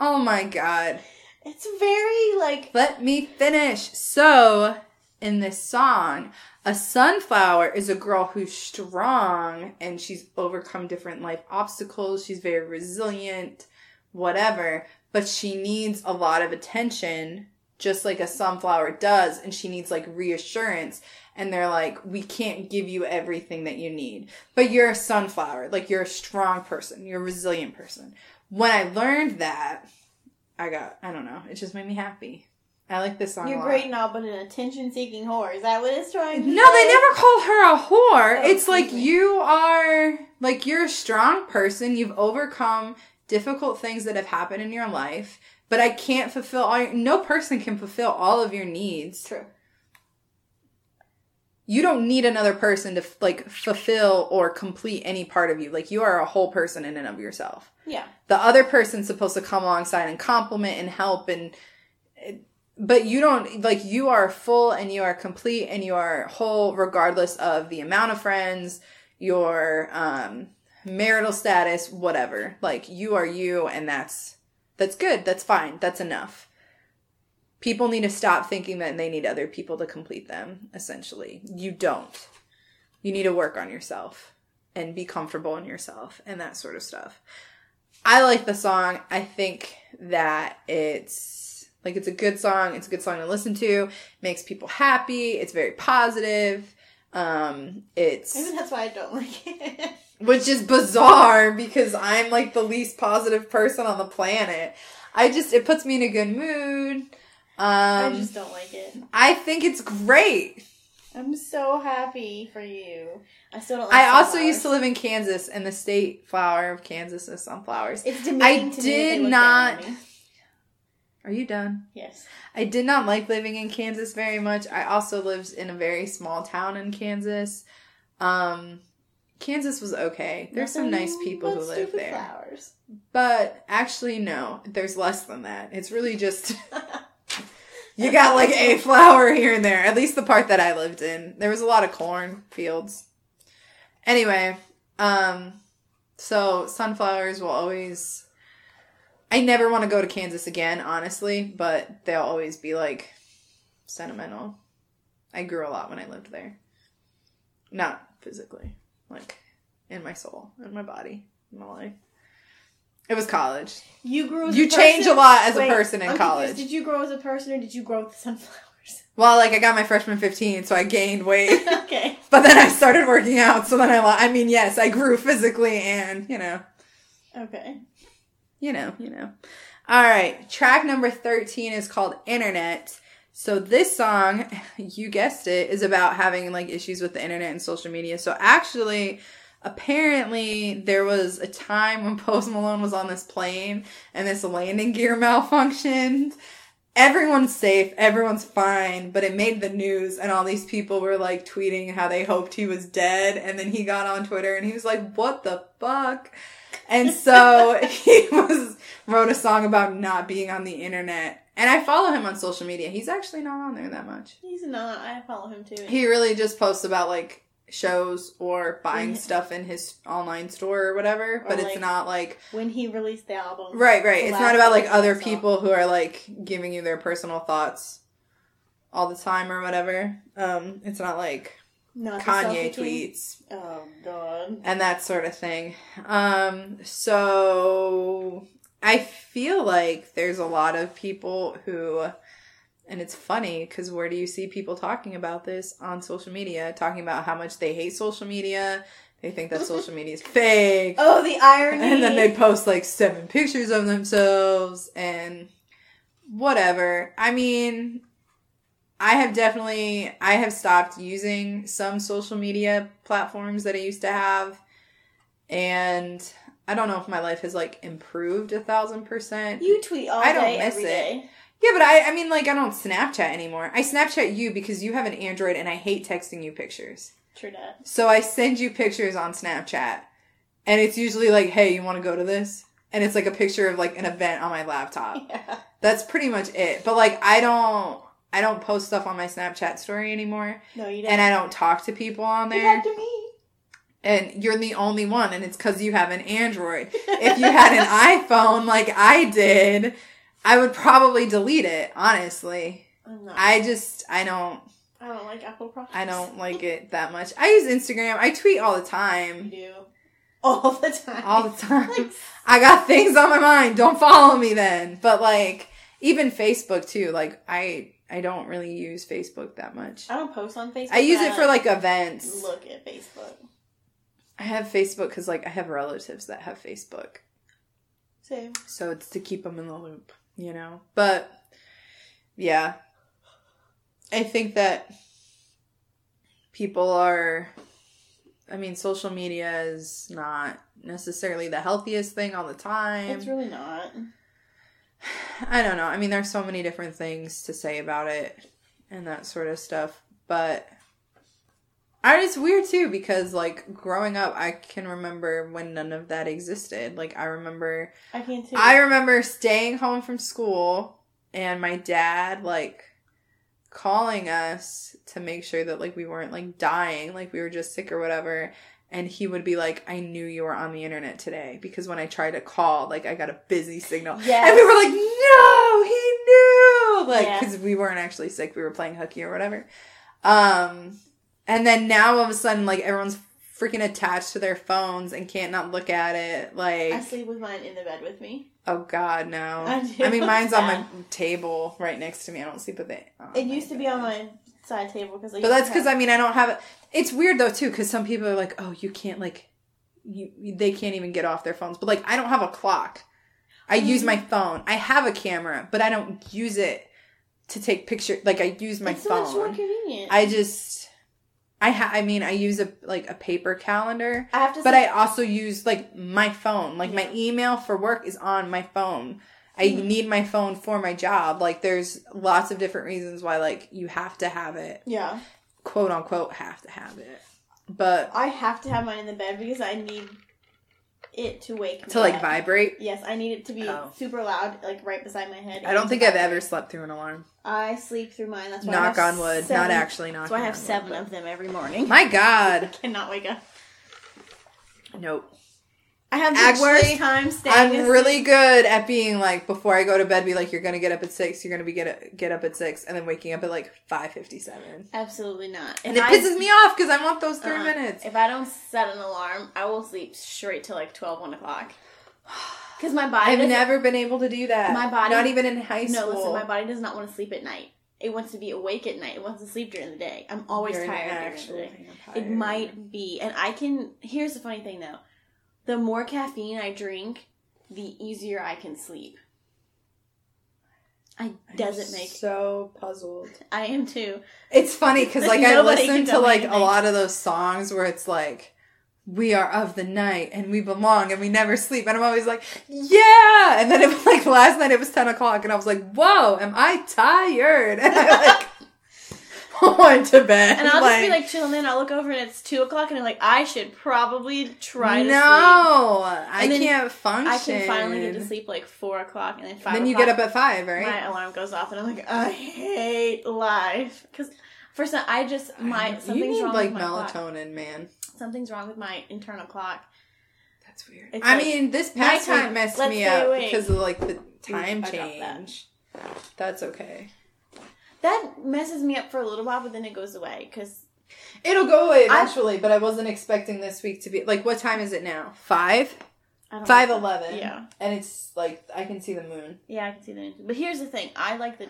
oh my god. It's very like Let me finish. So, in this song, a sunflower is a girl who's strong and she's overcome different life obstacles. She's very resilient, whatever, but she needs a lot of attention, just like a sunflower does, and she needs like reassurance. And they're like, we can't give you everything that you need, but you're a sunflower. Like, you're a strong person, you're a resilient person. When I learned that, I got, I don't know, it just made me happy. I like this song. you're lot. great now, but an attention-seeking whore. Is that what it's trying to No, say? they never call her a whore. Oh, it's like me. you are like you're a strong person. You've overcome difficult things that have happened in your life, but I can't fulfill all your, no person can fulfill all of your needs. True. You don't need another person to like fulfill or complete any part of you. Like you are a whole person in and of yourself. Yeah. The other person's supposed to come alongside and compliment and help and but you don't like you are full and you are complete and you are whole regardless of the amount of friends, your um marital status, whatever. Like you are you and that's that's good. That's fine. That's enough. People need to stop thinking that they need other people to complete them, essentially. You don't. You need to work on yourself and be comfortable in yourself and that sort of stuff. I like the song. I think that it's like it's a good song. It's a good song to listen to. Makes people happy. It's very positive. Um, it's Maybe that's why I don't like it. which is bizarre because I'm like the least positive person on the planet. I just it puts me in a good mood. Um, I just don't like it. I think it's great. I'm so happy for you. I still don't. like I also used to live in Kansas, and the state flower of Kansas is sunflowers. It's demeaning I to did they look down not- Are you done? Yes. I did not like living in Kansas very much. I also lived in a very small town in Kansas. Um, Kansas was okay. There's some nice people who live there. Flowers. But actually, no, there's less than that. It's really just you got like a flower here and there. At least the part that I lived in, there was a lot of corn fields. Anyway, um, so sunflowers will always. I never want to go to Kansas again, honestly, but they'll always be like sentimental. I grew a lot when I lived there. Not physically, like in my soul, in my body, in my life. It was college. You grew. As You a person? change a lot as a person in I'm college. confused. Did you grow as a person, or did you grow with the sunflowers? Well, like I got my freshman 15, so I gained weight. okay. but then I started working out, so then I I mean, yes, I grew physically and, you know, Okay. you know, you know. All right, track number 13 is called Internet. So this song, you guessed it, is about having like issues with the internet and social media. So actually, apparently there was a time when Post Malone was on this plane and this landing gear malfunctioned everyone's safe, everyone's fine, but it made the news and all these people were like tweeting how they hoped he was dead and then he got on Twitter and he was like, "What the fuck?" And so he was wrote a song about not being on the internet. And I follow him on social media. He's actually not on there that much. He's not. I follow him too. He really just posts about like shows or buying stuff in his online store or whatever, but Or, it's like, not like when he released the album. Right, right. It's not about like other people who are like giving you their personal thoughts all the time or whatever. Um, it's not like Not Kanye tweets Oh god. and that sort of thing. Um, so I feel like there's a lot of people who, and it's funny because where do you see people talking about this on social media? Talking about how much they hate social media. They think that social media is fake. Oh, the irony. And then they post like seven pictures of themselves and whatever. I mean, I have definitely I have stopped using some social media platforms that I used to have. And I don't know if my life has like improved a thousand percent. You tweet all I don't day, miss every it. day. Yeah, but I I mean like I don't Snapchat anymore. I Snapchat you because you have an Android and I hate texting you pictures. True that. So I send you pictures on Snapchat, and it's usually like, "Hey, you want to go to this?" And it's like a picture of like an event on my laptop. Yeah. That's pretty much it. But like, I don't, I don't post stuff on my Snapchat story anymore, No, you don't. and I don't talk to people on there. You talk to me. And you're the only one, and it's because you have an Android. if you had an iPhone like I did, I would probably delete it. Honestly. I just, I don't, I don't like Apple products. I don't like it that much. I use Instagram. I tweet all the You time. do. All the time. all the time. Like, I got things on my mind. Don't follow me then. But like even Facebook too. Like I I don't really use Facebook that much. I don't post on Facebook. I use it for like events. look at Facebook. I have Facebook because like I have relatives that have Facebook, Same. so it's to keep them in the loop, you know. But yeah, I think that people are. I mean, social media is not necessarily the healthiest thing all the time. It's really not. I don't know. I mean, there's so many different things to say about it and that sort of stuff, but I it's weird too because like growing up, I can remember when none of that existed. Like I remember, I can too. I remember staying home from school and my dad like calling us to make sure that like we weren't like dying, like we were just sick or whatever. And he would be like, I knew you were on the internet today because when I tried to call, like I got a busy signal. Yes. And we were like, no, he knew. Like, Yeah. because we weren't actually sick. We were playing hooky or whatever. Um, and then now all of a sudden, like, everyone's freaking attached to their phones and can't not look at it. Like, I sleep with mine in the bed with me. oh God, no. I. I mean, mine's on my table right next to me. I don't sleep with it. It used to be on my side table because. But that's because I mean I don't have it. It's weird though too because some people are like, oh, you can't like, you they can't even get off their phones. But like I don't have a clock. I mm-hmm. use my phone. I have a camera, but I don't use it to take pictures. Like I use my phone. it's so much more convenient. I just, I ha- I mean I use a like a paper calendar, I have to. but say- I also use like my phone. Like my email for work is on my phone. I Mhm. need my phone for my job. Like there's lots of different reasons why like you have to have it Yeah, quote unquote have to have it. But I have to have mine in the bed because I need it to wake me to like up. vibrate, Yes, I need it to be Oh. super loud, like right beside my head. I don't think I've ever slept through an alarm. I sleep through mine. That's why I Knock on wood. Seven, Not actually knock. So I have wood, seven but- of them every morning. My God, cannot wake up. nope. I have the Actually, worst time staying. I'm really good at being like before I go to bed, be like, you're gonna get up at six. You're gonna be get get up at six, and then waking up at like five fifty seven. absolutely not. And If it I- pisses me off because I want those 3 uh-uh. minutes. If I don't set an alarm, I will sleep straight till like 12, 1 o'clock. Because my body. I've never been able to do that. My body- not even in high school. No, listen. My body does not want to sleep at night. It wants to be awake at night. It wants to sleep during the day. I'm always tired during actual the day. It might be, and I can. Here's the funny thing, though: the more caffeine I drink, the easier I can sleep. I doesn't make. so puzzled. I am too. It's funny because like I listen to like a lot of those songs where it's like we are of the night and we belong and we never sleep. And I'm always like, yeah. And then it was like last night it was 10 o'clock and I was like, whoa, am I tired? And I like went to bed. And I'll just be like chilling in. I'll look over and it's two o'clock, and I'm like, I should probably try to no, sleep. I can't function. I can finally get to sleep like four o'clock, and then five. Then you get up at five, right? My alarm goes off, and I'm like, I hate life because first I just my something's need wrong like with my clock. melatonin, man. Something's wrong with my internal clock. That's weird. It's I like, mean, this past nighttime, week messed let's me up awake. because of like the time dropped that. change. That's okay. That messes me up for a little while, but then it goes away because It'll go away I- eventually, but I wasn't expecting this week to be like. What time is it now? Five. I Five eleven. Yeah, And it's like I can see the moon. yeah, I can see the moon. But here's the thing: I like the.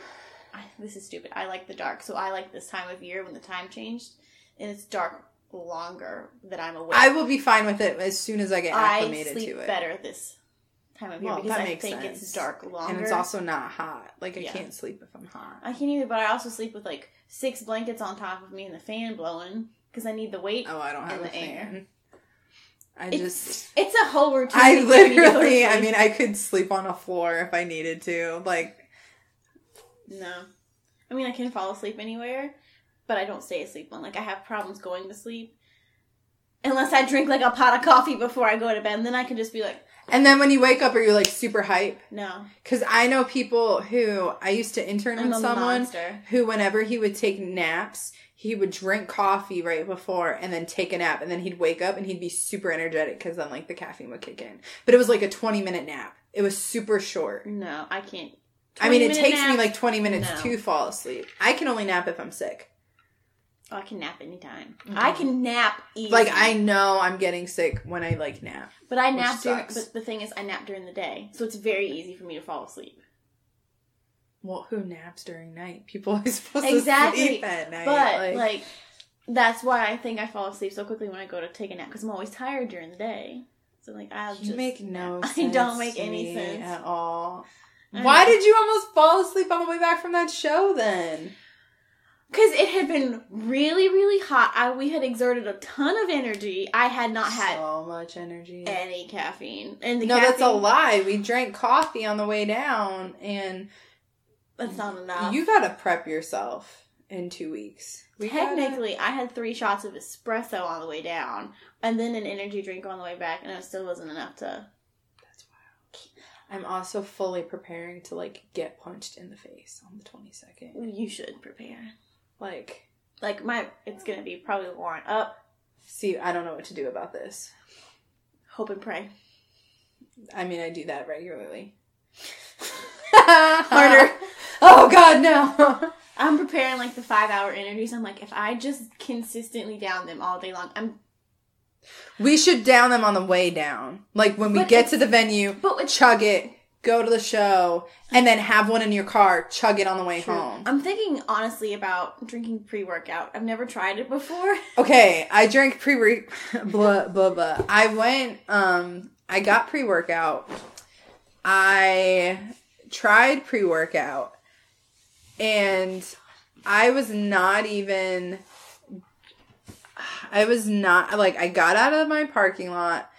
I, this is stupid. I like the dark, so I like this time of year when the time changed and it's dark longer that I'm awake. I will be fine with it as soon as I get I acclimated sleep to it. better this time of year Well, because that I makes think sense. it's dark longer. And it's also not hot. Like I Yeah. can't sleep if I'm hot. I can't either, but I also sleep with like six blankets on top of me and the fan blowing because I need the weight. Oh, I don't have the air. fan. I It's- just. It's a whole routine. I to get me to go to literally. I mean, I could sleep on a floor if I needed to. Like no. I mean, I can fall asleep anywhere, but I don't stay asleep long. Like I have problems going to sleep. Unless I drink like a pot of coffee before I go to bed, and then I can just be like, And then when you wake up, are you like super hype? no, Because I know people who I used to intern I'm with someone monster. who, whenever he would take naps, he would drink coffee right before and then take a nap, and then he'd wake up and he'd be super energetic because then like the caffeine would kick in. But it was like a twenty minute nap. It was super short. No, I can't. I mean, it takes me like twenty minutes No. to fall asleep. I can only nap if I'm sick. Oh, I can nap anytime. I mm-hmm. can nap easy. Like I know I'm getting sick when I like nap. But I nap during. But the thing is, I nap during the day, so it's very easy for me to fall asleep. Well, who naps during night? People are supposed Exactly. to sleep at night. But like, that's why I think I fall asleep so quickly when I go to take a nap because I'm always tired during the day. So like, I'll You just make no I don't make any sense. at all. I Why know. did you almost fall asleep on the way back from that show then? Because it had been really, really hot. I, we had exerted a ton of energy. I had not had so much energy. any caffeine, and no, that's a lie. We drank coffee on the way down, and That's not enough. you gotta prep yourself in two weeks. We gotta- Technically, I had three shots of espresso on the way down, and then an energy drink on the way back, and it still wasn't enough to. That's wild. I'm also fully preparing to like get punched in the face on the 22nd. You should prepare. Like, Like my, it's gonna be probably Lauren up. see, I don't know what to do about this. Hope and pray. I mean, I do that regularly. Harder. Oh God, no. I'm preparing like the five hour energies. I'm like, if I just consistently down them all day long, I'm. We should down them on the way down. Like when we But get to the venue, But chug it, go to the show, and then have one in your car, chug it on the way true. home. I'm thinking honestly about drinking pre workout. I've never tried it before. Okay, I drank pre blah blah blah. I went um I got pre-workout. I tried pre-workout and I was not even I was not like I got out of my parking lot.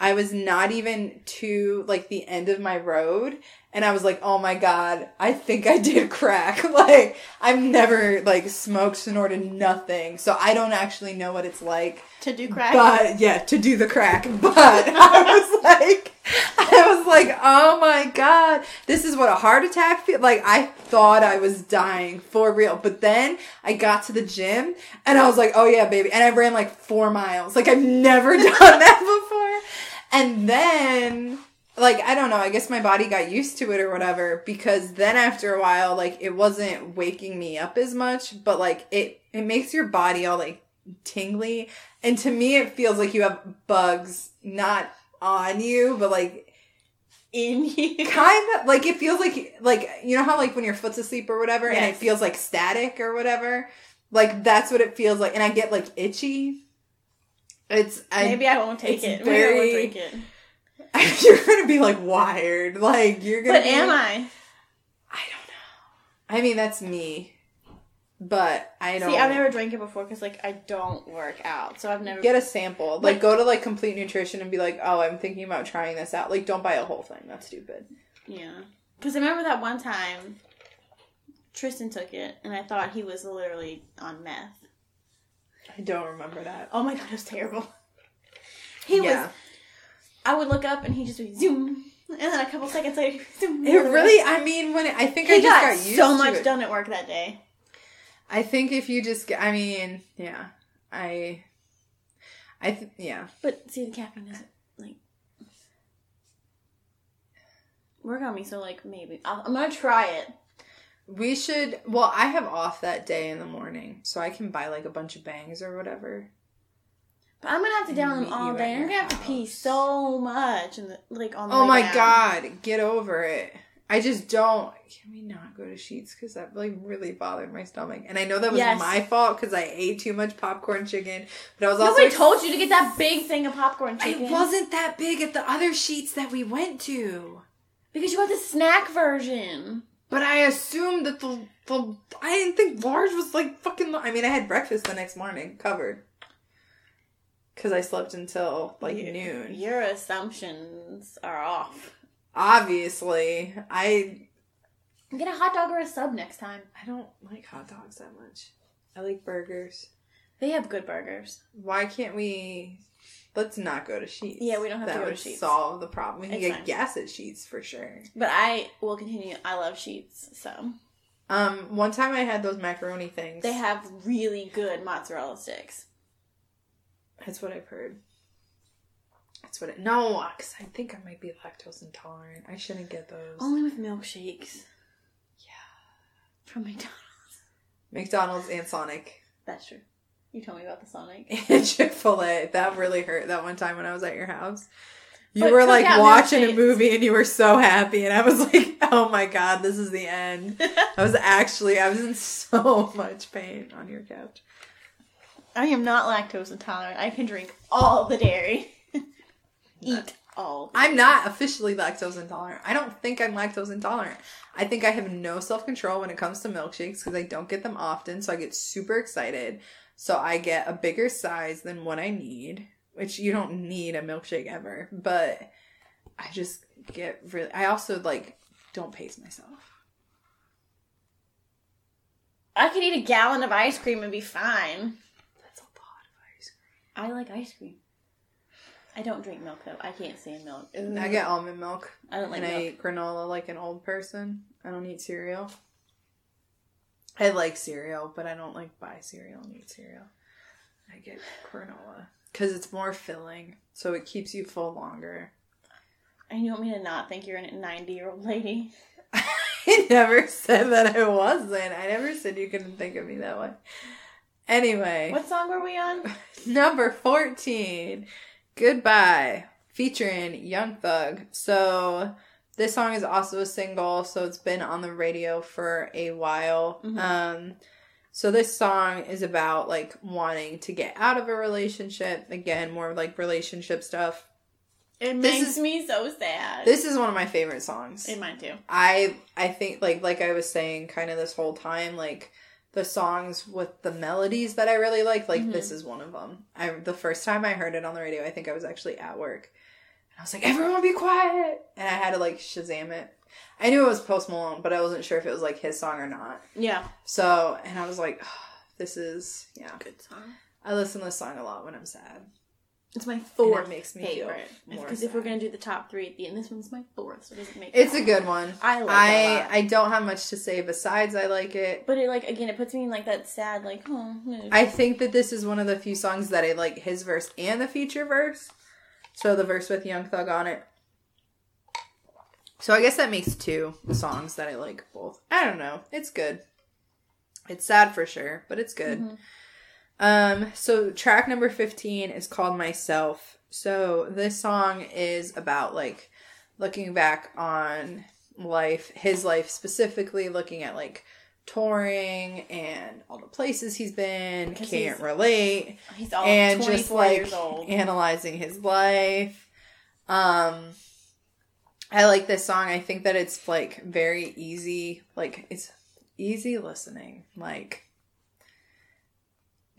I was not even to like the end of my road and I was like, "Oh my god, I think I did crack." like I've never like smoked, snorted nothing. So I don't actually know what it's like. to do crack. But yeah, to do the crack. But I was like I was like, "Oh my god, this is what a heart attack feel like." I thought I was dying for real. But then I got to the gym and I was like, "Oh yeah, baby." And I ran like 4 miles. Like I've never done that before. And then like I don't know, I guess my body got used to it or whatever because then after a while like it wasn't waking me up as much, but like it it makes your body all like tingly. And to me it feels like you have bugs not on you but like in you. kind of like it feels like like you know how like when your foot's asleep or whatever and it feels like static or whatever? Like that's what it feels like and I get like itchy it's I, Maybe I won't take it. Maybe I won't drink it. you're gonna be like wired like you're gonna But am like- I? I don't know. I mean, that's me. but I don't. See, I've never drank it before because like I don't work out, so I've never. get a sample. Like, Like- go to like Complete Nutrition and be like, "Oh, I'm thinking about trying this out." Like, don't buy a whole thing. That's stupid. Yeah, because I remember that one time Tristan took it, and I thought he was literally on meth. I don't remember that. Oh my god, it was terrible. He yeah, was. I would look up, and he just would zoom, and then a couple seconds later, zoom. it really. I mean, when it, I think I He just got, got, so much done at work that day. I think if you just, get, I mean, yeah, I, I, th- yeah. But see, the caffeine doesn't like work on me. So like maybe I'll, I'm gonna try it. We should. Well, I have off that day in the morning, so I can buy like a bunch of bangs or whatever. But I'm gonna have to down them all you day. I'm gonna have to pee so much, and like on. The Oh my down. god, get over it. I just don't. Can we not go to Sheetz because that like really bothered my stomach, and I know that was Yes. my fault because I ate too much popcorn chicken, but I was also Nobody told you to get that big thing of popcorn chicken. It wasn't that big at the other Sheetz that we went to. because you got the snack version. But I assumed that the, the I didn't think large was like fucking. I mean, I had breakfast the next morning covered because I slept until like You- noon. Your assumptions are off. Obviously, I Get a hot dog or a sub next time. I don't like hot dogs that much. I like burgers. They have good burgers. Why can't we? Let's not go to Sheetz. Yeah, we don't have that to go to would Sheetz. Solve the problem. We can It's get fine. gas at Sheetz for sure. But I will continue. I love Sheetz, so Um, one time I had those macaroni things. they have really good mozzarella sticks. That's what I've heard. That's what it. No, because I think I might be lactose intolerant. I shouldn't get those. Only with milkshakes. Yeah. From McDonald's. McDonald's and Sonic That's true. You told me about the Sonic. and Chick Fil A. That really hurt. That one time when I was at your house. You But were like watching a movie and you were so happy, and I was like, "Oh my god, this is the end." I was actually, I was in so much pain on your couch. I am not lactose intolerant. I can drink all the dairy. Eat all. I'm not officially lactose intolerant. I don't think I'm lactose intolerant. I think I have no self control when it comes to milkshakes because I don't get them often. So I get super excited. So I get a bigger size than what I need, which you don't need a milkshake ever. But I just get really. I also like don't pace myself. I could eat a gallon of ice cream and be fine. That's a lot of ice cream. I like ice cream. I don't drink milk though. I can't stand milk. I get almond milk. I don't like and I eat granola like an old person. I don't eat cereal. I like cereal, but I don't like buy cereal and eat cereal. I get granola because it's more filling, so it keeps you full longer. And you want me to not think you're a 90 year old lady? I never said that I wasn't. I never said you couldn't think of me that way. Anyway, What song were we on? number 14, Goodbye, featuring Young Thug. So, this song is also a single, so it's been on the radio for a while. Mhm. Um, so, this song is about like wanting to get out of a relationship. Again, more like relationship stuff. It This makes is- me so sad. This is one of my favorite songs. In mine too. I I think like like I was saying kind of this whole time like the songs with the melodies that I really like like Mhm. this is one of them. I the first time I heard it on the radio I think I was actually at work I was like everyone be quiet and I had to like Shazam it. I knew it was Post Malone but I wasn't sure if it was like his song or not. Yeah. So and I was like this is yeah. Good song. I listen to this song a lot when I'm sad. It's my And fourth it makes me favorite. Because if we're gonna do the top three at the end, this one's my fourth, so it doesn't make It's a good one. I like it I lot. I don't have much to say besides I like it. But it like again, it puts me in like that sad like oh. I think that this is one of the few songs that I like his verse and the feature verse. So the verse with Young Thug on it. So I guess that makes two songs that I like both. I don't know. It's good. It's sad for sure, but it's good. Mhm. Um so track number 15 is called Myself. So this song is about like looking back on life, his life specifically looking at like touring and all the places he's been, can't he's- relate He's all and just like years old. analyzing his life. Um I like this song. I think that it's like very easy, like it's easy listening. Like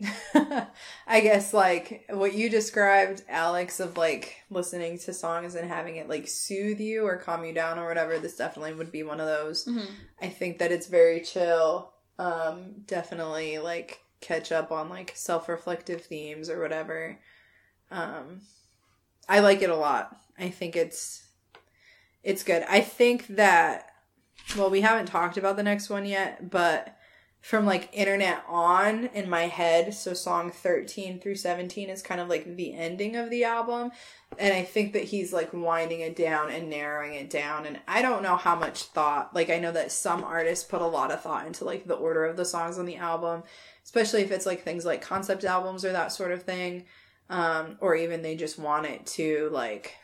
I guess like what you described, Alex, of like listening to songs and having it like soothe you or calm you down or whatever. This definitely would be one of those. Mhm. I think that it's very chill. Um, definitely like catch up on like self reflective themes or whatever. Um, I like it a lot. I think it's it's good. I think that well, we haven't talked about the next one yet, but from like internet on in my head, so song 13 through 17 is kind of like the ending of the album. And I think that he's like winding it down and narrowing it down. And I don't know how much thought, like, I know that some artists put a lot of thought into like the order of the songs on the album, especially if it's like things like concept albums or that sort of thing. Um, or even they just want it to like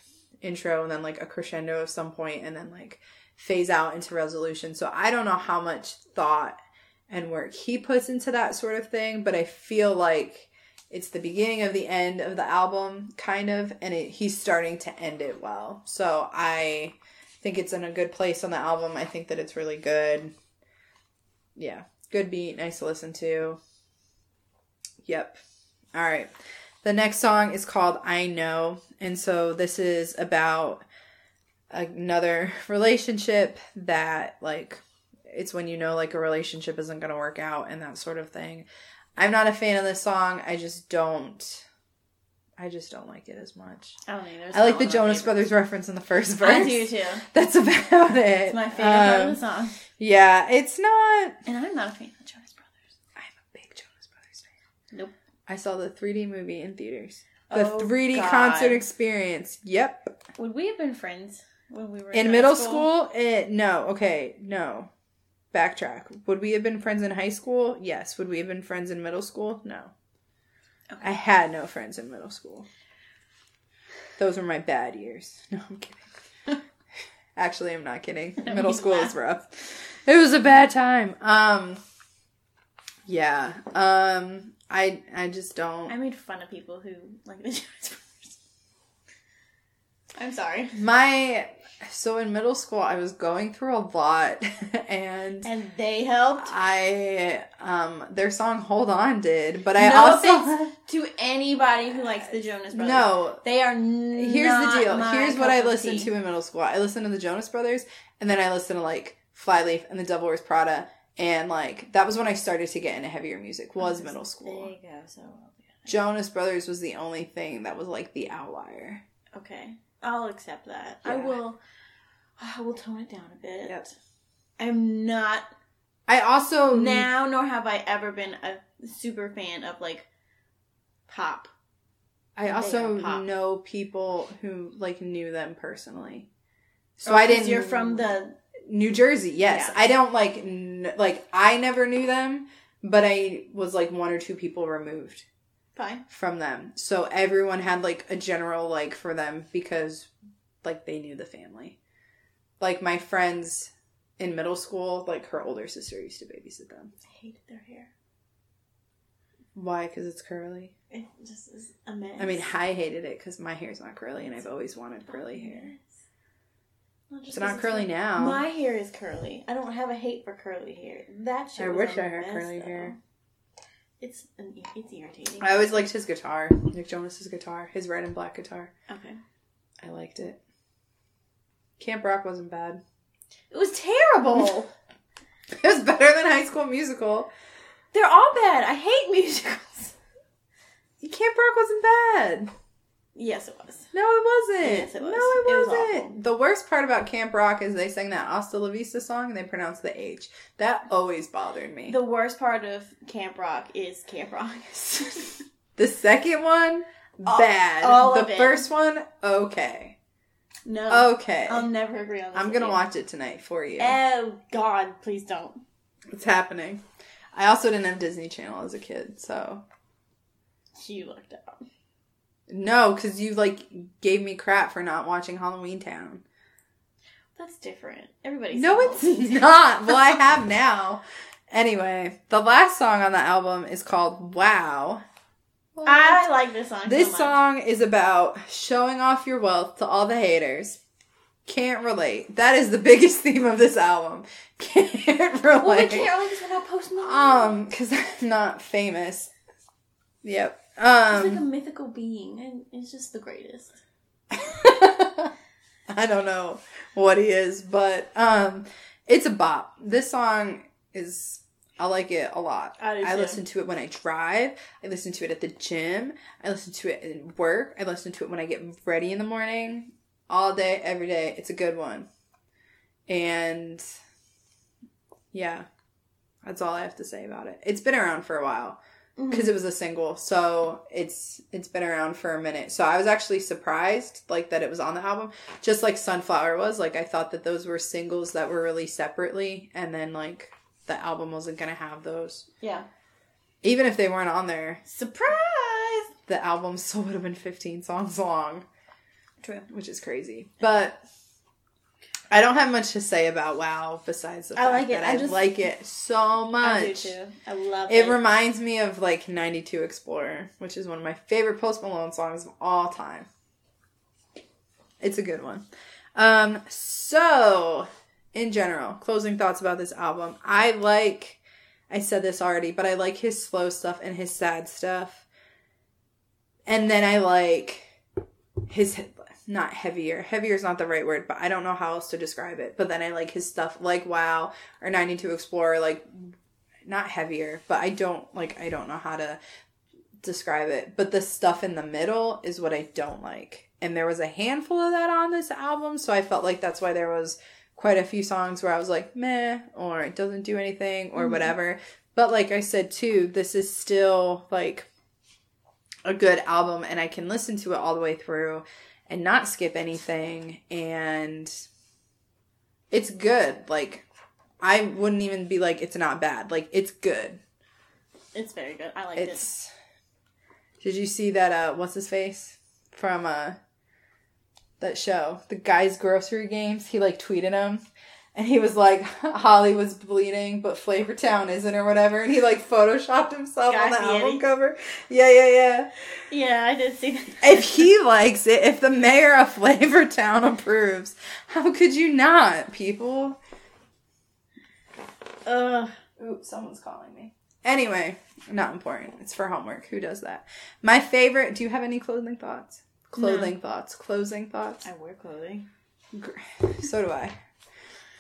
intro and then like a crescendo of some point and then like phase out into resolution. So I don't know how much thought and work he puts into that sort of thing, but I feel like it's the beginning of the end of the album, kind of, and it, he's starting to end it well. So I think it's in a good place on the album. I think that it's really good. Yeah, good beat, nice to listen to. Yep. All right. The next song is called I Know, and so this is about another relationship that like it's when you know like a relationship isn't going to work out and that sort of thing. I'm not a fan of this song. I just don't I just don't like it as much. I don't either. It's I like the one of my Jonas. Brothers reference in the first verse. I do too. That's about it. It's my favorite part Um, of the song. Yeah, it's not And I'm not a fan of the Jonas Brothers. I'm a big Jonas Brothers fan. Nope. I saw the 3D movie in theaters. The Oh, 3D God. concert experience. Yep. Would we have been friends when we were In high middle school, it, no. Okay, no. Backtrack. Would we have been friends in high school? Yes. Would we have been friends in middle school? No. Okay. I had no friends in middle school. Those were my bad years. No, I'm kidding. Actually, I'm not kidding. No, middle school laugh. is rough. It was a bad time. Um yeah. Um I I just don't I made fun of people who like the. I'm sorry. My so in middle school I was going through a lot and And they helped. I um their song Hold On did, but I no also to anybody who likes the Jonas Brothers. No. They are Here's not the deal. Here's what I listened to in middle school. I listened to the Jonas Brothers and then I listened to like Flyleaf and the Devil Wears Prada and like that was when I started to get into heavier music was middle school. They go so. Jonas Brothers was the only thing that was like the outlier. Okay, I'll accept that. I will. I will tone it down a bit. Yep. I'm not I also now, nor have I ever been a super fan of like pop. I also pop. know people who like knew them personally. So Oh, I didn't. You're from the New Jersey. Yes, Yeah. I don't like n- like I never knew them, but I was like one or two people removed from them. So everyone had like a general like for them because like they knew the family. Like my friends in middle school, like her older sister used to babysit them. I hated their hair. Why? Because it's curly. It just is a mess. I mean, I hated it because my hair's not curly, and I've always wanted curly hair. Not just It's not curly now. My hair is curly. I don't have a hate for curly hair. That shit. I was wish a I had mess, curly though. hair. It's an, it's irritating. I always liked his guitar, Nick Jonas's guitar, his red and black guitar. okay. I liked it. Camp Rock wasn't bad. It was terrible. It was better than High School Musical. They're all bad. I hate musicals. Camp Rock wasn't bad. Yes, it was. No, it wasn't. Yes, it was. No, it It was wasn't. awful. the worst part about Camp Rock is they sang that Hasta La Vista song and they pronounced the H. That always bothered me. The worst part of Camp Rock is Camp Rock. The second one, All- bad. all the first one, okay. no. Okay. I'll never agree on this. I'm gonna watch it tonight for you. Oh God, please don't. It's happening. I also didn't have Disney Channel as a kid, so You looked out. No, because you like gave me crap for not watching Halloweentown. That's different. Everybody. No, it's not. Well, I have now. Anyway, the last song on the album is called "Wow." I like this song. This so song is about showing off your wealth to all the haters. Can't relate. That is the biggest theme of this album. Can't relate. Well, we can't relate this without Post Malone. Um, because I'm not famous. Yep. He's like a Um, mythical being, and it's just the greatest. I don't know what he is, but um, it's a bop. This song is. I like it a lot. I I listen to it when I drive. I listen to it at the gym. I listen to it at work. I listen to it when I get ready in the morning. All day, every day. It's a good one. And yeah, that's all I have to say about it. It's been around for a while Because mm-hmm. it was a single, so it's it's been around for a minute. So I was actually surprised, like that it was on the album, just like Sunflower was. Like I thought that those were singles that were released separately, and then like the album wasn't gonna have those. Yeah. Even if they weren't on there, Surprise! the album still would have been 15 songs long, True. which is crazy. But I don't have much to say about WoW besides the I fact like it. that I I, just- like it so much. I do too. I love It it. reminds me of like 92 Explorer, which is one of my favorite Post Malone songs of all time. It's a good one. Um, so, in general, closing thoughts about this album. I like, I said this already, but I like his slow stuff and his sad stuff. And then I like his, not heavier. Heavier is not the right word, but I don't know how else to describe it. But then I like his stuff like Wow or 92 Explorer, like not heavier, but I don't like I don't know how to describe it. But the stuff in the middle is what I don't like. And there was a handful of that on this album, so I felt like that's why there was quite a few songs where I was like, meh, or it doesn't do anything, or Mhm. whatever. But like I said too, this is still like a good album and I can listen to it all the way through and not skip anything and it's good. Like I wouldn't even be like it's not bad. Like it's good. It's very good. I liked it. Did you see that uh what's his face from uh that show, the guy's grocery games? He like tweeted him and he was like Hollywood's Bleeding but Flavortown isn't or whatever and he like photoshopped himself Guy on the Fieri? album cover. Yeah, yeah, yeah. Yeah, I did see that. If he likes it, if the mayor of Flavortown approves, how could you not, people? Ugh. Ooh, someone's calling me. Anyway, not important. It's for homework. Who does that? My favorite. Do you have any clothing thoughts? Clothing thoughts. Closing thoughts. I wear clothing. So do I.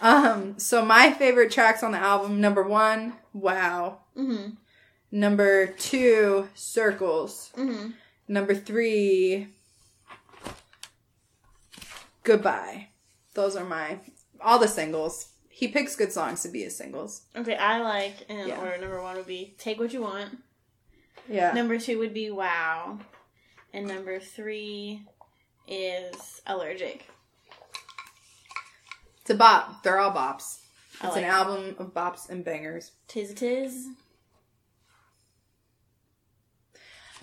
Um. So my favorite tracks on the album. Number one, Wow. Mm-hmm. Number two, Circles. Mm-hmm. Number three, Goodbye. Those are my all the singles. He picks good songs to be his singles. Okay, I like in Yeah. order. Number one would be "Take What You Want." Yeah. Number two would be "Wow," and number three is "Allergic." It's a bop. They're all bops. I It's like an it. album of bops and bangers. Tis a tis.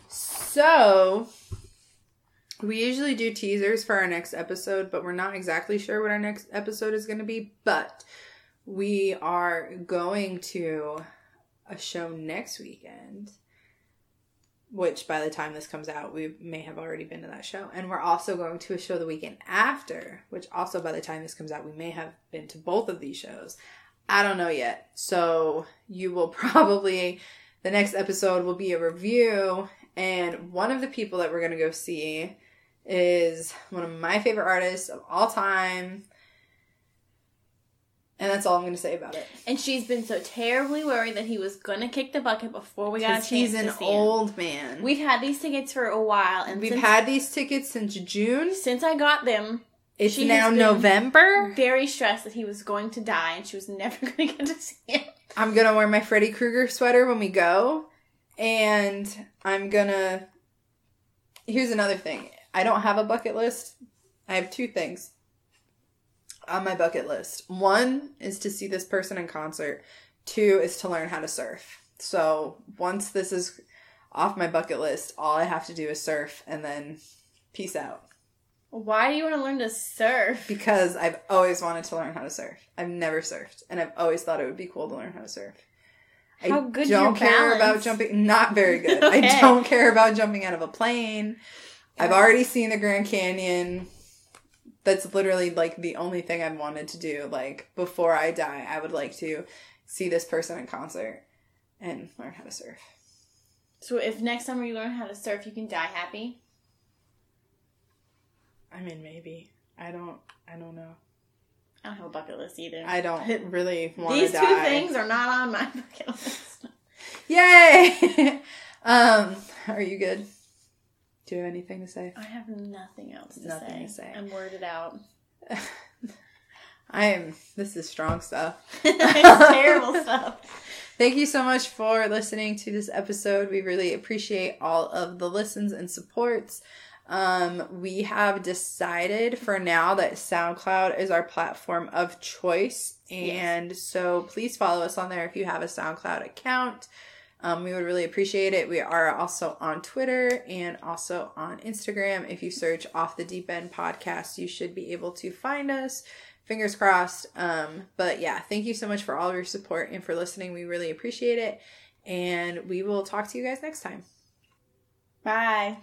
So, we usually do teasers for our next episode, but we're not exactly sure what our next episode is going to be. But we are going to a show next weekend, which by the time this comes out, we may have already been to that show. And we're also going to a show the weekend after, which also by the time this comes out, we may have been to both of these shows. I don't know yet. So, you will probably. The next episode will be a review and one of the people that we're going to go see is one of my favorite artists of all time. And that's all I'm going to say about it. And she's been so terribly worried that he was gonna kick the bucket before we got a chance he's an to see him. old man. We've had these tickets for a while, and We've since, had these tickets since June. since I got them, It's she now has been- November. very stressed that he was going to die, and she was never gonna get to see him. I'm going to wear my Freddy Krueger sweater when we go. And I'm going to. Here's another thing I don't have a bucket list. I have two things on my bucket list. One is to see this person in concert, two is to learn how to surf. So once this is off my bucket list, all I have to do is surf and then peace out. Why do you want to learn to surf? Because I've always wanted to learn how to surf. I've never surfed, and I've always thought it would be cool to learn how to surf. How I good's don't care about jumping. Not very good. Okay. I don't care about jumping out of a plane. I've already seen the Grand Canyon. That's literally like the only thing I've wanted to do. Like before I die, I would like to see this person in concert and learn how to surf. So if next summer you learn how to surf, you can die happy. I mean, maybe. I don't. I don't know. I don't have a bucket list either. I don't really want to. These two die. things are not on my bucket list. Yay! um, are you good? Do you have anything to say? I have nothing else to Nothing say. to say. I'm worded out. I am. This is strong stuff. it's terrible stuff. Thank you so much for listening to this episode. We really appreciate all of the listens and supports. Um, we have decided for now that SoundCloud is our platform of choice. And so please follow us on there if you have a SoundCloud account. Um, we would really appreciate it. We are also on Twitter and also on Instagram. If you search Off the Deep End podcast, you should be able to find us. Fingers crossed. Um, but yeah, thank you so much for all of your support and for listening. We really appreciate it. And we will talk to you guys next time. Bye.